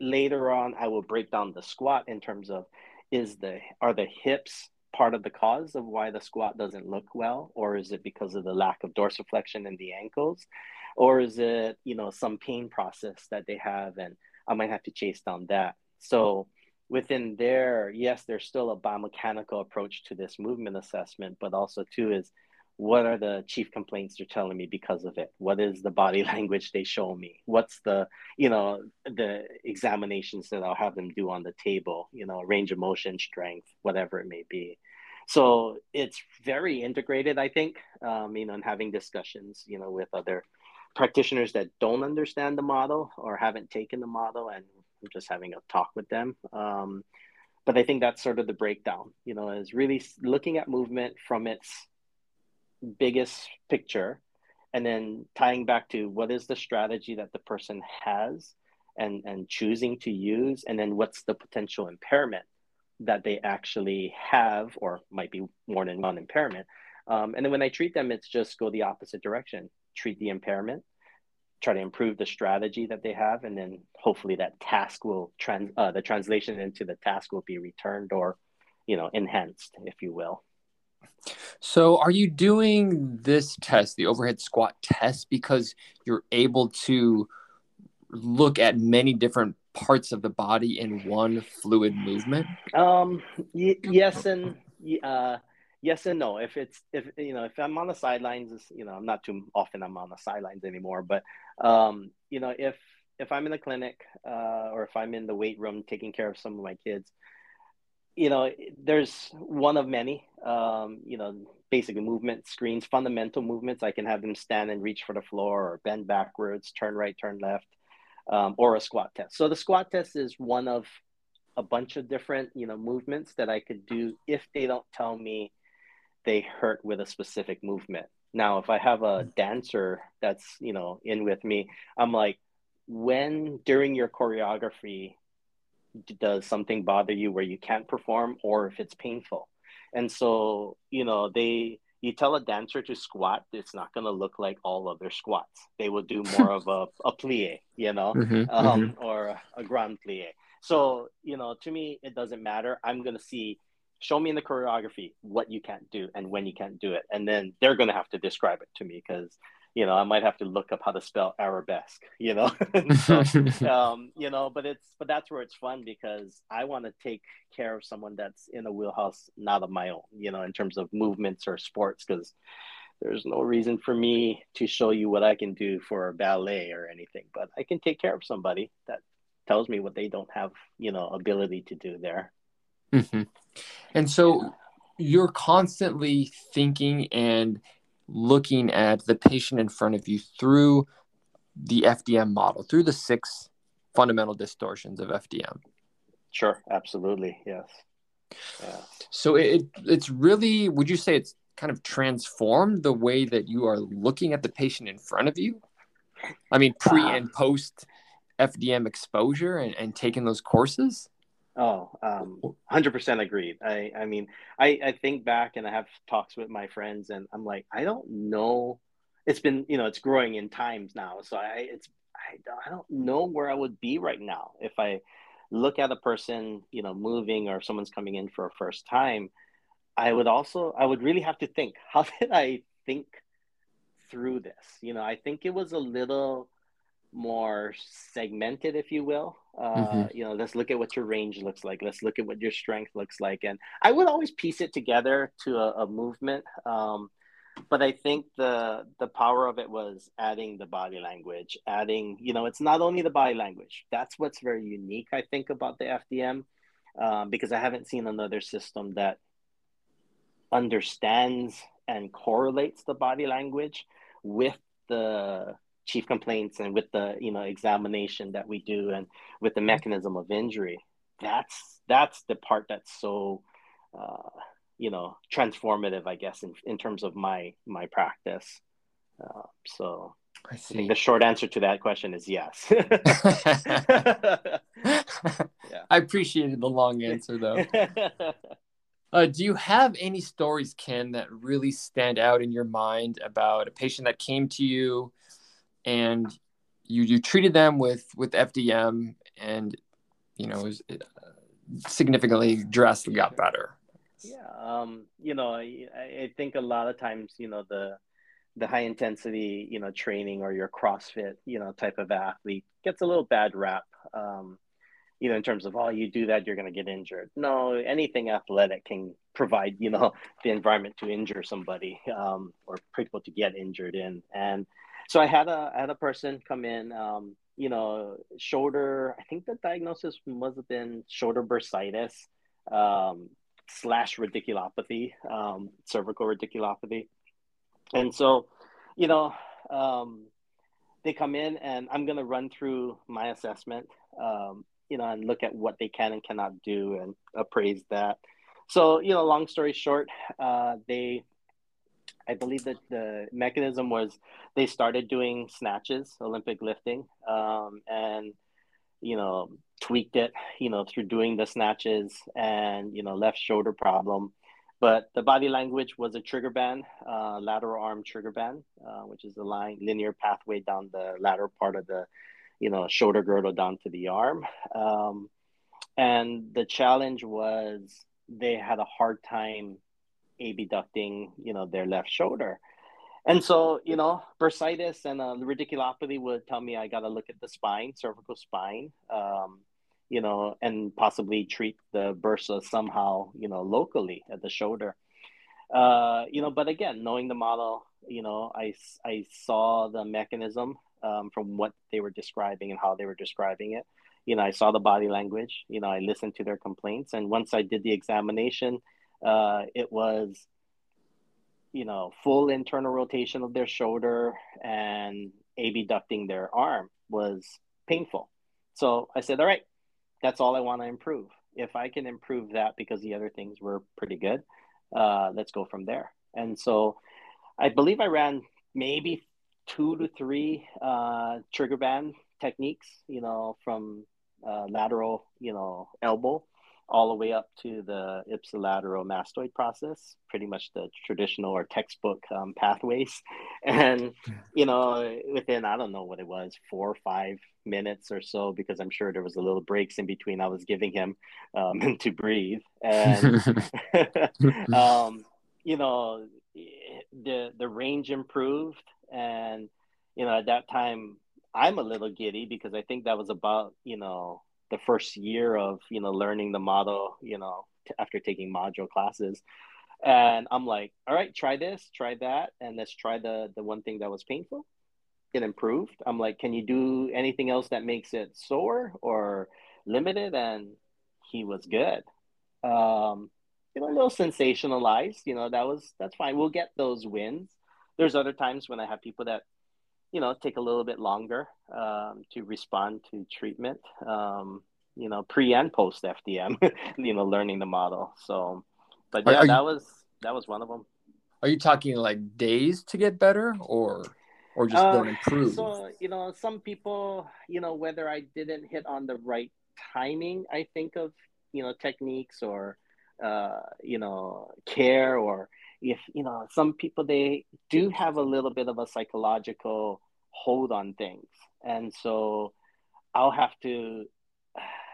later on i will break down the squat in terms of is the are the hips part of the cause of why the squat doesn't look well or is it because of the lack of dorsiflexion in the ankles? Or is it you know some pain process that they have and i might have to chase down that? So within there yes there's still a biomechanical approach to this movement assessment but also too is what are the chief complaints they're telling me because of it? What is the body language they show me? What's the you know the examinations that i'll have them do on the table? You know range of motion strength whatever it may be so it's very integrated i think um, you know and having discussions you know with other practitioners that don't understand the model or haven't taken the model and just having a talk with them. Um, but i think that's sort of the breakdown you know is really looking at movement from its biggest picture and then tying back to what is the strategy that the person has and and choosing to use and then what's the potential impairment that they actually have or might be more than one impairment. Um, and then when i treat them it's just go the opposite direction. Treat the impairment try to improve the strategy that they have and then hopefully that task will trans uh, the translation into the task will be returned or you know enhanced if you will. So, are you doing this test, the overhead squat test, because you're able to look at many different parts of the body in one fluid movement? Um, y- yes and uh, yes and no. If it's if you know if I'm on the sidelines, you know I'm not too often I'm on the sidelines anymore, but um, you know if if I'm in the clinic uh, or if I'm in the weight room taking care of some of my kids, you know, there's one of many, um, you know, basically movement screens, fundamental movements. I can have them stand and reach for the floor or bend backwards, turn right, turn left, um, or a squat test. So the squat test is one of a bunch of different, you know, movements that I could do if they don't tell me they hurt with a specific movement. Now, if I have a dancer that's, you know, in with me, I'm like, when during your choreography does something bother you where you can't perform or if it's painful and so you know they you tell a dancer to squat it's not going to look like all other squats. They will do more of a, a plie you know mm-hmm, um, mm-hmm. or a, a grand plie. So you know to me it doesn't matter. I'm going to see show me in the choreography what you can't do and when you can't do it. And then they're going to have to describe it to me because you know, I might have to look up how to spell arabesque, you know, so, um, you know, but it's, but that's where it's fun because I want to take care of someone that's in a wheelhouse, not of my own, you know, in terms of movements or sports, because there's no reason for me to show you what I can do for ballet or anything, but I can take care of somebody that tells me what they don't have, you know, ability to do there. Mm-hmm. And so you're constantly thinking and looking at the patient in front of you through the FDM model, through the six fundamental distortions of FDM. Sure, absolutely, yes. Yeah. So it it's really would you say it's kind of transformed the way that you are looking at the patient in front of you? I mean, pre uh, and post FDM exposure and, and taking those courses? Oh, um, 100% agreed. I, I mean, I, I think back and I have talks with my friends and I'm like, I don't know. It's been, you know, it's growing in times now. So I, it's, I I don't know where I would be right now if I look at a person, you know, moving or someone's coming in for a first time. I would also, I would really have to think, how did I think through this? You know, I think it was a little, more segmented, if you will. Uh, mm-hmm. You know, let's look at what your range looks like. Let's look at what your strength looks like. And I would always piece it together to a, a movement. Um, but I think the the power of it was adding the body language, adding, you know, it's not only the body language. That's what's very unique, I think, about the FDM, um, because I haven't seen another system that understands and correlates the body language with the chief complaints and with the you know examination that we do and with the mechanism of injury that's that's the part that's so uh, you know transformative i guess in, in terms of my my practice uh, so I, I, think the short answer to that question is yes. yeah. I appreciated the long answer though. Uh, do you have any stories, Ken, that really stand out in your mind about a patient that came to you and you you treated them with with FDM and you know was, uh, significantly drastically got better. Yeah, um, you know, I, I think a lot of times, you know, the the high intensity, you know, training or your CrossFit, you know, type of athlete gets a little bad rap. Um, you know, in terms of, oh, you do that, you're going to get injured. No, anything athletic can provide, you know, the environment to injure somebody um, or people to get injured in. And so I had a I had a person come in, um, you know, shoulder. I think the diagnosis must have been shoulder bursitis um, slash radiculopathy, um, cervical radiculopathy, and so, you know, um, they come in and I'm gonna run through my assessment, um, you know, and look at what they can and cannot do and appraise that. So, you know, long story short, uh, they I believe that the mechanism was they started doing snatches, Olympic lifting, um, and you know tweaked it, you know, through doing the snatches and you know left shoulder problem. But the body language was a trigger band, uh, lateral arm trigger band, uh, which is a line linear pathway down the lateral part of the, you know, shoulder girdle down to the arm. Um, and the challenge was they had a hard time abducting, you know, their left shoulder. And so, you know, bursitis and uh, radiculopathy would tell me I got to look at the spine, cervical spine, um, you know, and possibly treat the bursa somehow, you know, locally at the shoulder. Uh, you know, but again, knowing the model, you know, I, I saw the mechanism. um, from what they were describing and how they were describing it. You know, I saw the body language. You know, I listened to their complaints, and once I did the examination, uh, it was, you know, full internal rotation of their shoulder and abducting their arm was painful. So I said, all right, that's all I want to improve. If I can improve that because the other things were pretty good, uh, let's go from there. And so I believe I ran maybe two to three uh, trigger band techniques, you know, from uh, lateral, you know, elbow all the way up to the ipsilateral mastoid process, pretty much the traditional or textbook um, pathways. And, you know, within, I don't know what it was, four or five minutes or so, because I'm sure there was a little breaks in between I was giving him um, to breathe. And, um, you know, the, the range improved. And, you know, at that time, I'm a little giddy because I think that was about, you know, the first year of you know learning the model you know t- after taking module classes. And i'm like all right try this try that and let's try the the one thing that was painful it improved. I'm like can you do anything else that makes it sore or limited? And he was good. Um you know a little sensationalized you know that was that's fine. We'll get those wins. There's other times when i have people that you know take a little bit longer um, to respond to treatment um, you know pre and post fdm you know learning the model. So but yeah are, that you, was that was one of them are you talking like days to get better or or just uh, don't improve so you know some people you know whether i didn't hit on the right timing i think of you know techniques or uh, you know care or if you know some people they do have a little bit of a psychological hold on things. And so i'll have to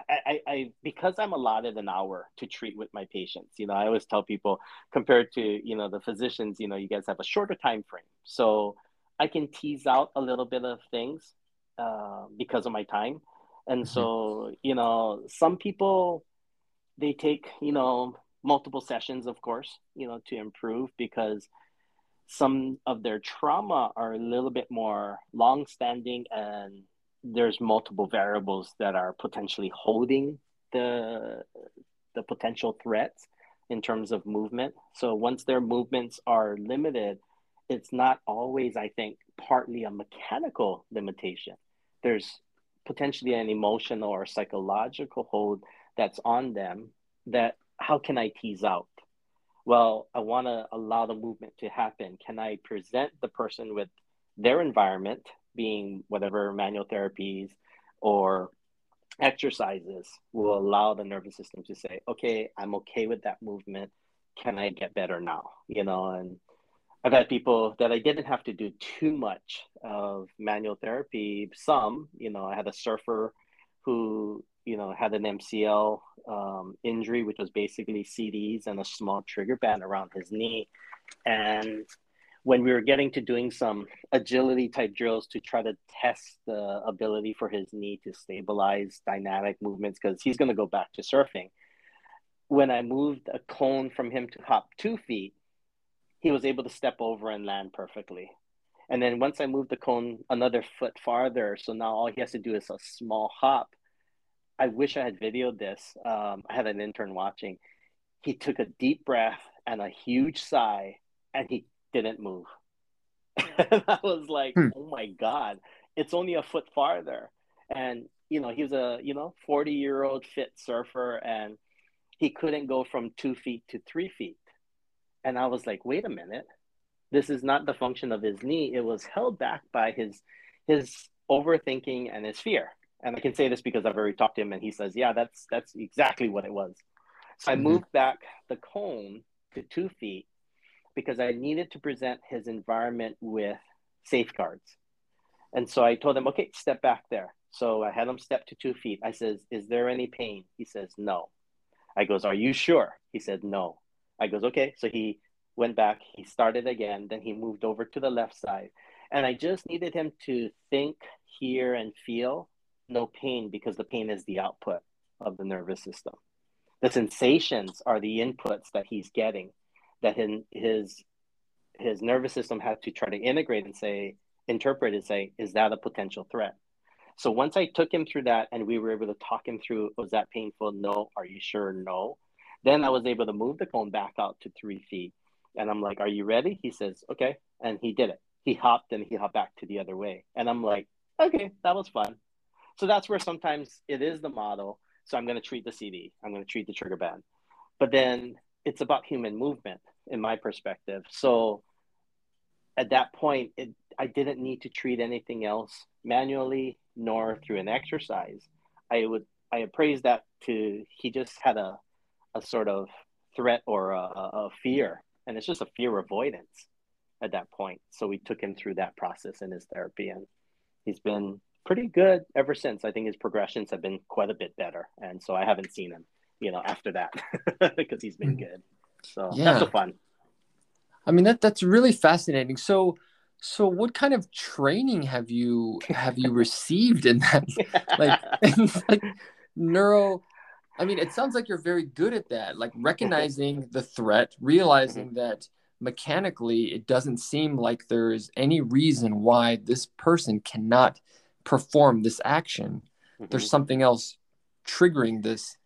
I, I because i'm allotted an hour to treat with my patients you know i always tell people compared to you know the physicians you know you guys have a shorter time frame. So i can tease out a little bit of things uh, because of my time. And mm-hmm. so you know some people they take you know multiple sessions, of course, you know, to improve because some of their trauma are a little bit more long-standing and there's multiple variables that are potentially holding the the potential threats in terms of movement. So once their movements are limited, it's not always, I think, partly a mechanical limitation. There's potentially an emotional or psychological hold that's on them that how can I tease out? Well, I want to allow the movement to happen. Can I present the person with their environment, being whatever manual therapies or exercises will allow the nervous system to say, okay, I'm okay with that movement. Can I get better now? You know, and I've had people that I didn't have to do too much of manual therapy. Some, you know, I had a surfer who you know, had an MCL um, injury, which was basically CDs and a small trigger band around his knee. And when we were getting to doing some agility type drills to try to test the ability for his knee to stabilize dynamic movements, because he's going to go back to surfing. When I moved a cone from him to hop two feet, he was able to step over and land perfectly. And then once I moved the cone another foot farther, so now all he has to do is a small hop I wish I had videoed this. Um, I had an intern watching. He took a deep breath and a huge sigh, and he didn't move. and I was like, hmm. "Oh my god, it's only a foot farther." And you know, he was a you know forty year old fit surfer, and he couldn't go from two feet to three feet. And I was like, "Wait a minute, this is not the function of his knee. It was held back by his his overthinking and his fear." And I can say this because I've already talked to him, and he says, "Yeah, that's that's exactly what it was." So I mm-hmm. moved back the cone to two feet because I needed to present his environment with safeguards. And so I told him, "Okay, step back there." So I had him step to two feet. I says, "Is there any pain?" He says, "No." I goes, "Are you sure?" He said, "No." I goes, "Okay." So he went back. He started again. Then he moved over to the left side, and I just needed him to think, hear, and feel no pain because the pain is the output of the nervous system. The sensations are the inputs that he's getting that his his nervous system has to try to integrate and say, interpret and say, is that a potential threat? So once I took him through that and we were able to talk him through, was that painful? No. Are you sure? No. Then I was able to move the cone back out to three feet. And I'm like, Are you ready? He says, Okay. And he did it. He hopped and he hopped back to the other way. And I'm like, Okay, that was fun. So that's where sometimes it is the model. So I'm going to treat the CD, I'm going to treat the trigger band. But then it's about human movement in my perspective. So at that point, it, I didn't need to treat anything else manually nor through an exercise. I would I appraised that to he just had a a sort of threat or a, a fear, and it's just a fear avoidance at that point. So we took him through that process in his therapy, and he's been pretty good ever since. I think his progressions have been quite a bit better, and so I haven't seen him, you know, after that because he's been mm. good. So yeah. that's fun. I mean that that's really fascinating. So so what kind of training have you have you received in that like like neuro I mean it sounds like you're very good at that like recognizing the threat realizing mm-hmm. that mechanically it doesn't seem like there's any reason why this person cannot perform this action mm-hmm. there's something else triggering this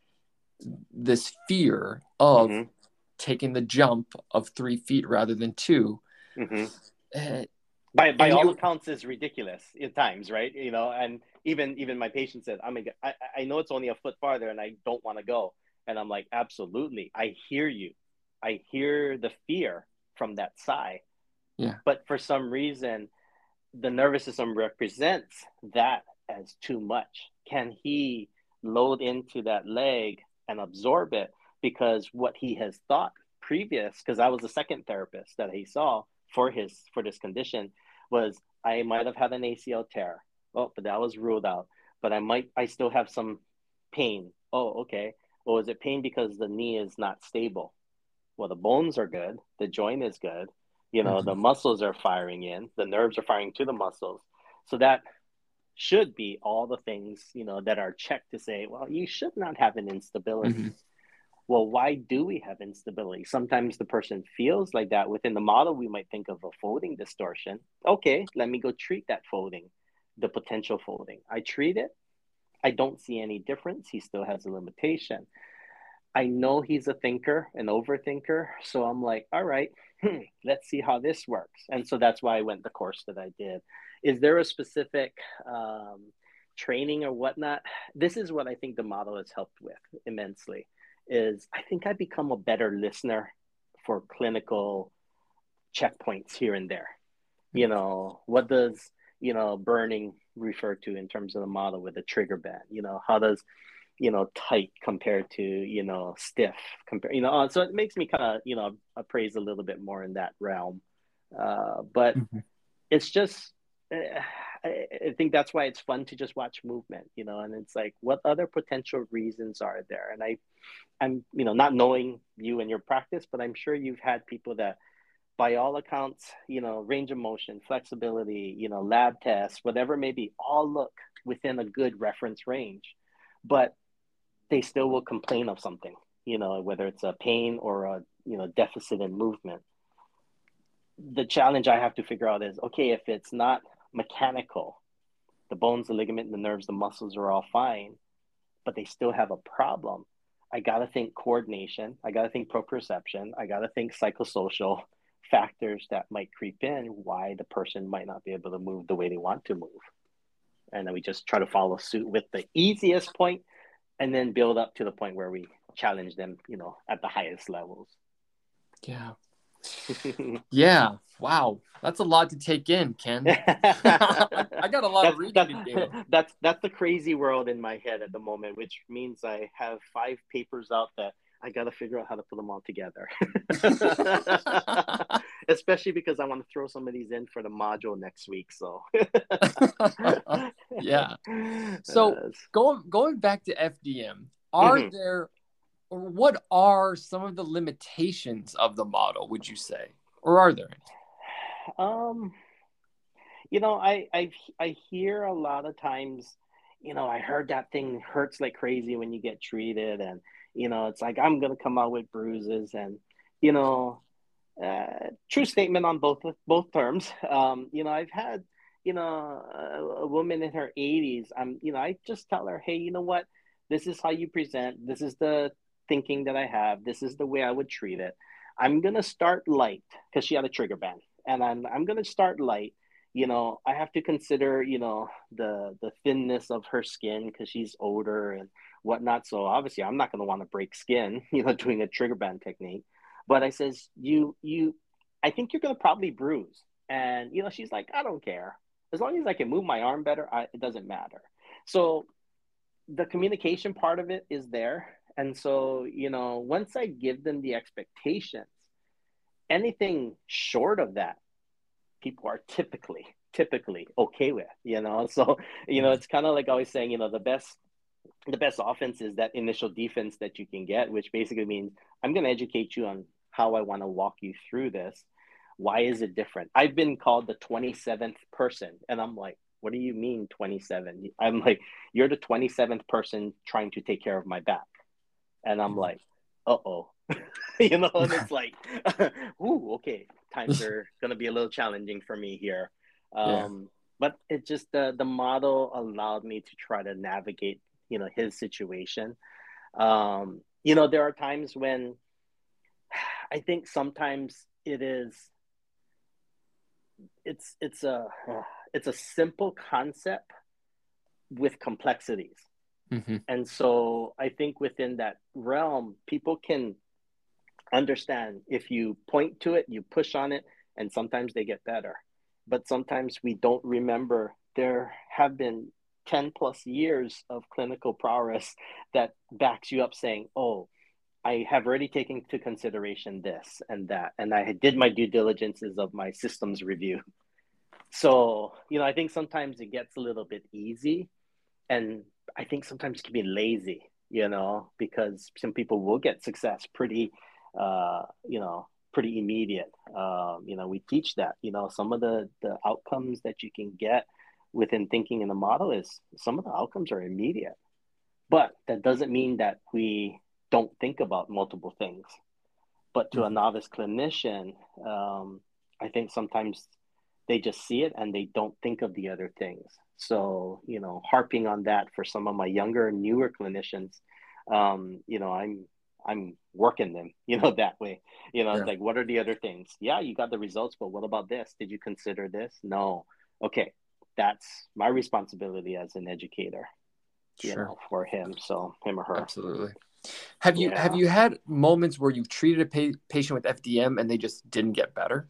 this fear of mm-hmm. taking the jump of three feet rather than 2 mm-hmm. uh, by by all you, accounts is ridiculous at times, right? You know, and even even my patient said, "I'm mean, I I know it's only a foot farther, and I don't want to go." And I'm like, "Absolutely, I hear you. I hear the fear from that sigh." Yeah. But for some reason, the nervous system represents that as too much. Can he load into that leg and absorb it? Because what he has thought previous, because I was the second therapist that he saw for his for this condition was I might have had an ACL tear. Oh, but that was ruled out. But I might, I still have some pain. Oh, okay. Well, is it pain because the knee is not stable? Well, the bones are good. The joint is good. You know, mm-hmm. the muscles are firing in. The nerves are firing to the muscles. So that should be all the things, you know, that are checked to say, well, you should not have an instability. Mm-hmm well, why do we have instability? Sometimes the person feels like that. Within the model, we might think of a folding distortion. Okay, let me go treat that folding, the potential folding. I treat it. I don't see any difference. He still has a limitation. I know he's a thinker, an overthinker. So I'm like, all right, hmm, let's see how this works. And so that's why I went the course that I did. Is there a specific um, training or whatnot? This is what I think the model has helped with immensely is I think I become a better listener for clinical checkpoints here and there. You know, what does, you know, burning refer to in terms of the model with the trigger band? You know, how does, you know, tight compared to, you know, stiff compared you know, uh, so it makes me kind of, you know, appraise a little bit more in that realm. Uh, but mm-hmm. it's just, uh, I, think that's why it's fun to just watch movement, you know, and it's like, what other potential reasons are there? And I, I'm, you know, not knowing you and your practice, but I'm sure you've had people that, by all accounts, you know, range of motion, flexibility, you know, lab tests, whatever may be, all look within a good reference range, but they still will complain of something, you know, whether it's a pain or a, you know, deficit in movement. The challenge I have to figure out is okay, if it's not mechanical. The bones, the ligament, the nerves, the muscles are all fine, but they still have a problem. I got to think coordination. I got to think proprioception. I got to think psychosocial factors that might creep in why the person might not be able to move the way they want to move. And then we just try to follow suit with the easiest point and then build up to the point where we challenge them, you know, at the highest levels. Yeah. yeah. Wow. That's a lot to take in, Ken. I got a lot that's, of reading that's, to do. That's that's the crazy world in my head at the moment, which means I have five papers out that I got to figure out how to put them all together. Especially because I want to throw some of these in for the module next week. So, yeah. So uh, going going back to FDM, are mm-hmm. there or what are some of the limitations of the model would you say or are there any um you know i i i hear a lot of times you know i heard that thing hurts like crazy when you get treated and you know it's like i'm gonna come out with bruises and you know uh, true statement on both both terms um, you know i've had you know, a, a woman in her 80s, I'm, you know, I just tell her, hey, you know what? This is how you present. This is the thinking that I have. This is the way I would treat it. I'm gonna start light because she had a trigger band, and I'm I'm gonna start light. You know, I have to consider, you know, the the thinness of her skin because she's older and whatnot. So obviously, I'm not gonna want to break skin, you know, doing a trigger band technique. But I says, you you, I think you're gonna probably bruise, and you know, she's like, I don't care as long as I can move my arm better. I, it doesn't matter. So the communication part of it is there and so, you know, once I give them the expectations, anything short of that, people are typically, typically okay with, you know. So, you know, mm-hmm. it's kind of like always saying, you know, the best the best offense is that initial defense that you can get, which basically means I'm going to educate you on how I want to walk you through this. Why is it different? I've been called the 27th person, and I'm like, what do you mean 27? I'm like, you're the 27th person trying to take care of my back and I'm like, uh oh, you know, and it's like, ooh, okay, times are gonna be a little challenging for me here. Um, yeah. But it just the the model allowed me to try to navigate, you know, his situation. Um, you know, there are times when I think sometimes it is it's it's a it's a simple concept with complexities Mm-hmm. And so I think within that realm, people can understand if you point to it, you push on it, and sometimes they get better. But sometimes we don't remember there have been 10 plus years of clinical prowess that backs you up saying, oh, I have already taken into consideration this and that. And I did my due diligences of my systems review. So, you know, I think sometimes it gets a little bit easy and I think sometimes it can be lazy, you know, because some people will get success pretty, uh, you know, pretty immediate. Um, you know, we teach that. You know, some of the the outcomes that you can get within thinking in the model is some of the outcomes are immediate, but that doesn't mean that we don't think about multiple things. But to mm-hmm. a novice clinician, um, I think sometimes they just see it and they don't think of the other things. So, you know, harping on that for some of my younger, and newer clinicians, um, you know, I'm I'm working them, you know, that way. You know, yeah. like what are the other things? Yeah, you got the results, but what about this? Did you consider this? No. Okay. That's my responsibility as an educator, sure. you know, for him. So him or her. Absolutely. Have you yeah. have you had moments where you've treated a pa- patient with FDM and they just didn't get better?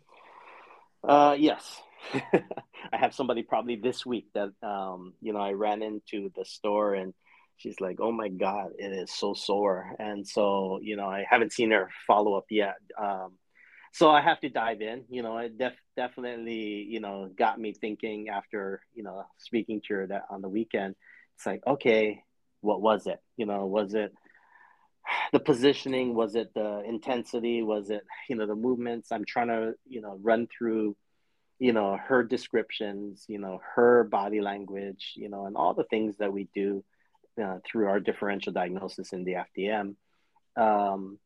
Uh, yes, I have somebody probably this week that um, you know I ran into the store and she's like, "Oh my god, it is so sore," and so you know I haven't seen her follow up yet. Um, so I have to dive in. You know, it def- definitely you know got me thinking after you know speaking to her that on the weekend. It's like, okay, what was it? You know, was it the positioning? Was it the intensity? Was it you know the movements? I'm trying to you know run through you know her descriptions you know her body language you know and all the things that we do uh, through our differential diagnosis in the fdm um,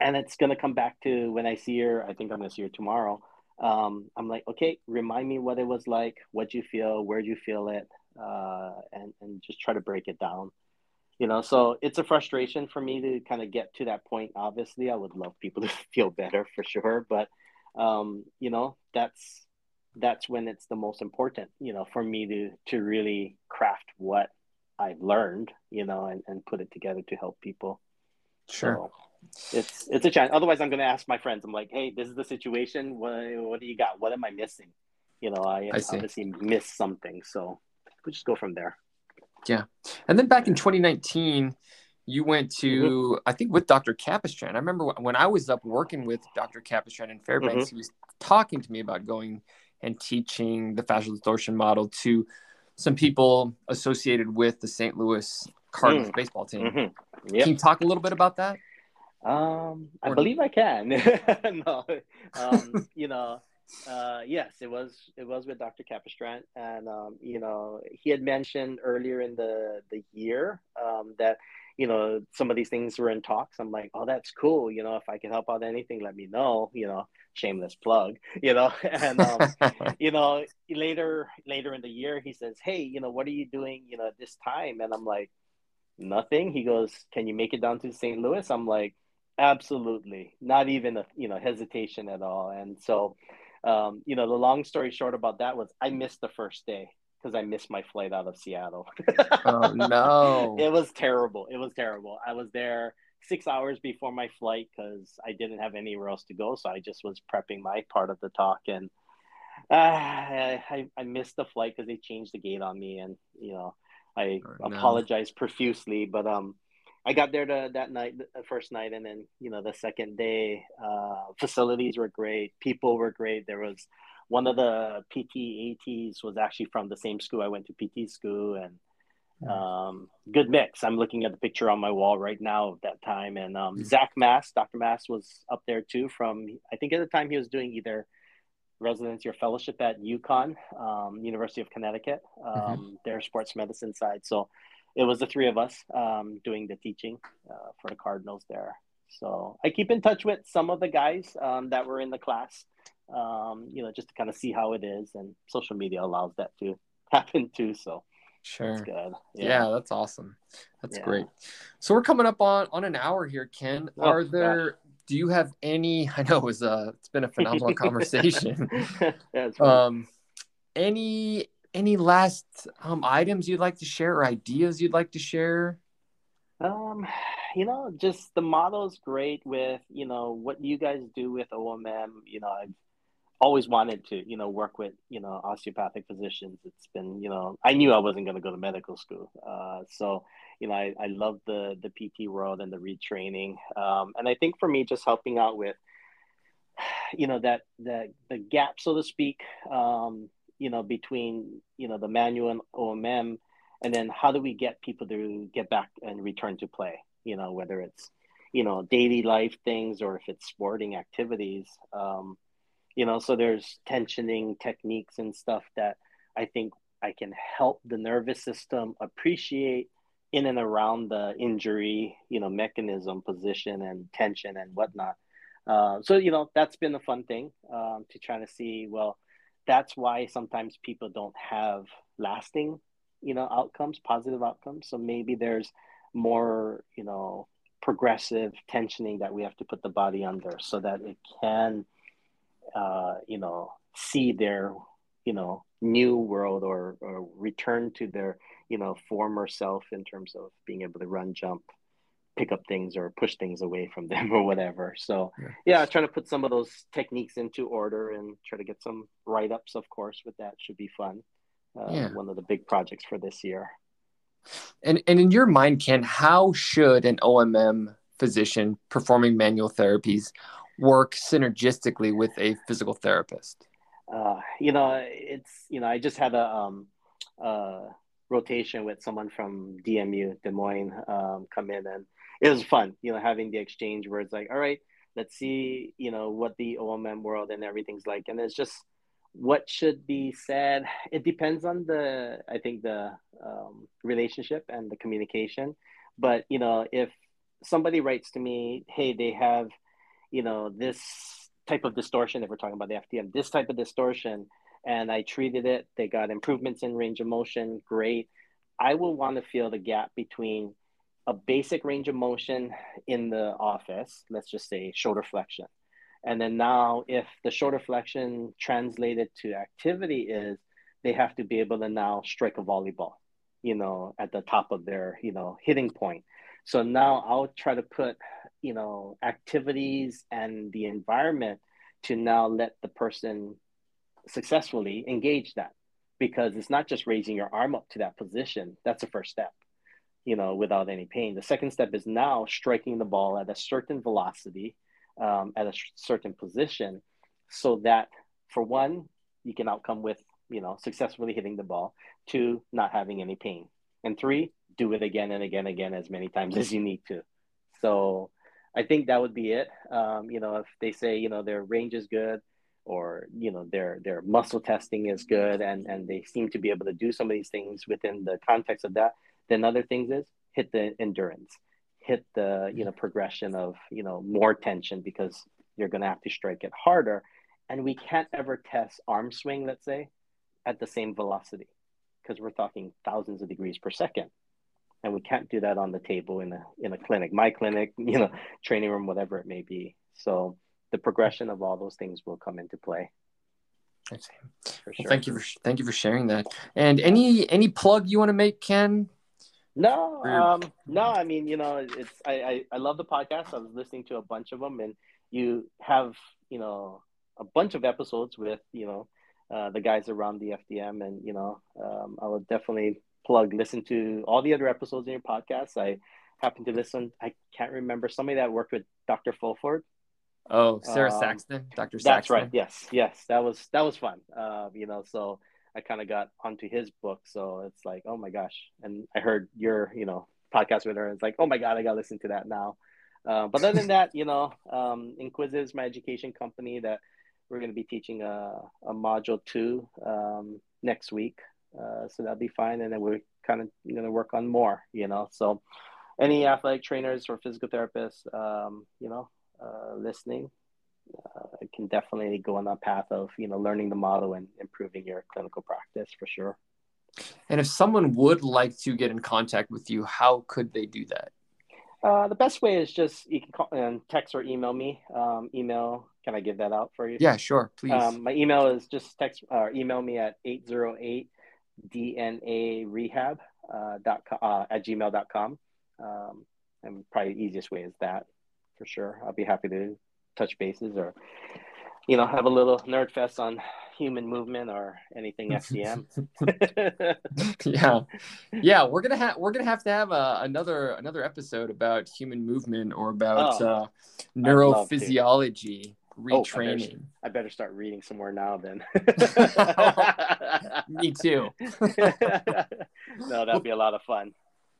and it's going to come back to when i see her i think i'm going to see her tomorrow um, i'm like okay remind me what it was like what you feel where you feel it uh, and, and just try to break it down you know so it's a frustration for me to kind of get to that point obviously i would love people to feel better for sure but um, you know, that's that's when it's the most important, you know, for me to to really craft what I've learned, you know, and, and put it together to help people. Sure. So it's it's a challenge. Otherwise, I'm going to ask my friends. I'm like, hey, this is the situation. What what do you got? What am I missing? You know, I, I obviously missed something. So we just go from there. Yeah, and then back in 2019, you went to mm-hmm. I think with Dr. Capistrant. I remember when I was up working with Dr. Capistrant in Fairbanks, mm-hmm. he was talking to me about going and teaching the fascial distortion model to some people associated with the St. Louis Cardinals mm. baseball team. Mm-hmm. Yep. Can you talk a little bit about that? Um, I believe I can. no, um, you know, uh, yes, it was it was with Dr. Capistrant, and um, you know, he had mentioned earlier in the the year um, that you know, some of these things were in talks. I'm like, oh, that's cool. You know, if I can help out anything, let me know. You know, shameless plug. You know, and um, you know, later later in the year, he says, hey, you know, what are you doing? You know, at this time, and I'm like, nothing. He goes, can you make it down to St. Louis? I'm like, absolutely, not even a you know hesitation at all. And so, um, you know, the long story short about that was I missed the first day because I missed my flight out of Seattle. oh no! It was terrible. It was terrible. I was there six hours before my flight because I didn't have anywhere else to go. So I just was prepping my part of the talk, and uh, I I missed the flight because they changed the gate on me, and you know I oh, apologize profusely, but um. I got there to, that night, the first night, and then you know the second day. Uh, facilities were great, people were great. There was one of the PT ATs was actually from the same school I went to PT school, and um, good mix. I'm looking at the picture on my wall right now of that time, and um, mm-hmm. Zach Mass, Dr. Mass was up there too. From I think at the time he was doing either residency or fellowship at UConn, um, University of Connecticut, mm-hmm. Um, their sports medicine side. So it was the three of us um, doing the teaching uh, for the Cardinals there. So I keep in touch with some of the guys um, that were in the class um, you know, just to kind of see how it is. And social media allows that to happen too. So sure, that's good. Yeah. yeah. that's awesome. That's yeah. great. So we're coming up on on an hour here, Ken. Oh, Are there? Gosh. Do you have any? I know it was a. It's been a phenomenal conversation. um, any any last um, items you'd like to share or ideas you'd like to share? Um, you know, just the model is great with you know what you guys do with OMM. You know, I've always wanted to, you know, work with, you know, osteopathic physicians. It's been, you know, I knew I wasn't going to go to medical school. Uh, so, you know, I, I love the, the PT world and the retraining. Um, and I think for me, just helping out with, you know, that, that the gap, so to speak, um, you know, between, you know, the manual and OMM, and then how do we get people to get back and return to play, you know, whether it's, you know, daily life things or if it's sporting activities. Um, you know so there's tensioning techniques and stuff that i think i can help the nervous system appreciate in and around the injury you know mechanism position and tension and whatnot uh, so you know that's been a fun thing um, to try to see well that's why sometimes people don't have lasting you know outcomes positive outcomes. So maybe there's more you know progressive tensioning that we have to put the body under so that it can uh, you know, see their, you know, new world or, or return to their, you know, former self in terms of being able to run, jump, pick up things or push things away from them or whatever. So yeah, yeah trying to put some of those techniques into order and try to get some write ups, of course, with that should be fun. Uh, yeah. One of the big projects for this year. And and in your mind, Ken, how should an OMM physician performing manual therapies work synergistically with a physical therapist? Uh, you know, it's you know, I just had a um, uh, rotation with someone from DMU Des Moines um, come in, and it was fun. You know, having the exchange where it's like, all right, let's see, you know, what the OMM world and everything's like, and it's just what should be said. It depends on the, I think, the um, relationship and the communication. But you know, if somebody writes to me, hey, they have you know, this type of distortion, if we're talking about the FDM, this type of distortion, and I treated it, they got improvements in range of motion, great. I will want to feel the gap between a basic range of motion in the office, let's just say shoulder flexion. And then now, if the shoulder flexion translated to activity is they have to be able to now strike a volleyball, you know, at the top of their, you know, hitting point. So now I'll try to put you know activities and the environment to now let the person successfully engage that because it's not just raising your arm up to that position that's the first step you know without any pain the second step is now striking the ball at a certain velocity um, at a certain position so that for one you can outcome with you know successfully hitting the ball two not having any pain and three do it again and again and again as many times as you need to so I think that would be it. Um, you know, if they say you know their range is good, or you know their their muscle testing is good, and and they seem to be able to do some of these things within the context of that, then other things is hit the endurance. hit the you know progression of you know more tension because you're going to have to strike it harder. And we can't ever test arm swing let's say at the same velocity because we're talking thousands of degrees per second. And we can't do that on the table in a in a clinic my clinic you know training room whatever it may be. So the progression of all those things will come into play. For sure. Well, thank you for thank you for sharing that. And any any plug you want to make ken no, um, no. I mean, you know, it's I, I, I love the podcast. I was listening to a bunch of them, and you have you know a bunch of episodes with you know uh, the guys around the FDM, and you know, um, I will definitely plug listen to all the other episodes in your podcast. I happen to listen. I can't remember somebody that worked with Dr. Fulford. Oh, Sarah um, Saxton, Dr. Saxton. That's right. Yes, yes, that was that was fun. Uh, you know, so I kind of got onto his book. So it's like, oh my gosh. And I heard your, you know, podcast with her. And it's like, oh my God, I got to listen to that now. Uh, but other than that, you know, um, Inquisitive is my education company that we're going to be teaching a, a module two um, next week. Uh, so that'll be fine. And then we're kind of going to work on more, you know. So any athletic trainers or physical therapists, um, you know, uh, listening, uh, can definitely go on that path of you know learning the model and improving your clinical practice for sure. And if someone would like to get in contact with you, how could they do that? Uh, the best way is just you can call and text or email me. Um, email, can I give that out for you? Yeah, sure, please. Um, my email is just text or email me at 808 DNA rehab uh, dot, uh, at gmail.com. Um, and probably the easiest way is that for sure. I'll be happy to touch bases or you know have a little nerd fest on human movement or anything FDM. yeah, yeah, we're gonna have we're gonna have to have a, uh, another another episode about human movement or about oh, uh, neurophysiology retraining. Oh, I, better, I, better, start reading some more now. Then. Me too. no, that'd be a lot of fun.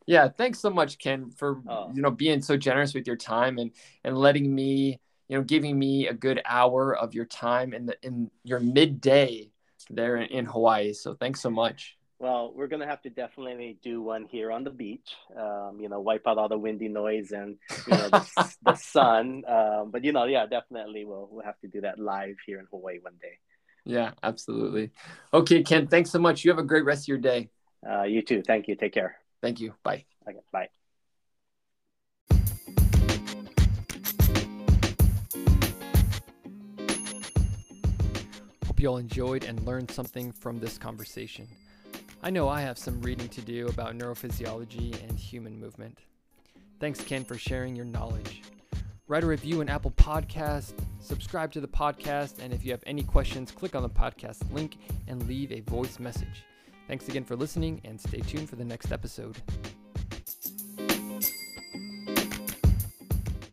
Yeah, thanks so much, Ken, for oh. you know being so generous with your time and and letting me you know, giving me a good hour of your time in the in your midday there in, in Hawaii. So thanks so much. Well, we're gonna have to definitely do one here on the beach. Um, you know, wipe out all the windy noise and you know the, the sun. Um, but you know, yeah, definitely we'll we'll have to do that live here in Hawaii one day. Yeah, absolutely. Okay, Ken, thanks so much. You have a great rest of your day. Uh, you too. Thank you. Take care. Thank you. Bye. Okay. Bye. Hope you all enjoyed and learned something from this conversation. I know I have some reading to do about neurophysiology and human movement. Thanks, Ken, for sharing your knowledge. Write a review in Apple Podcast, subscribe to the podcast, and if you have any questions, click on the podcast link and leave a voice message. Thanks again for listening, and stay tuned for the next episode.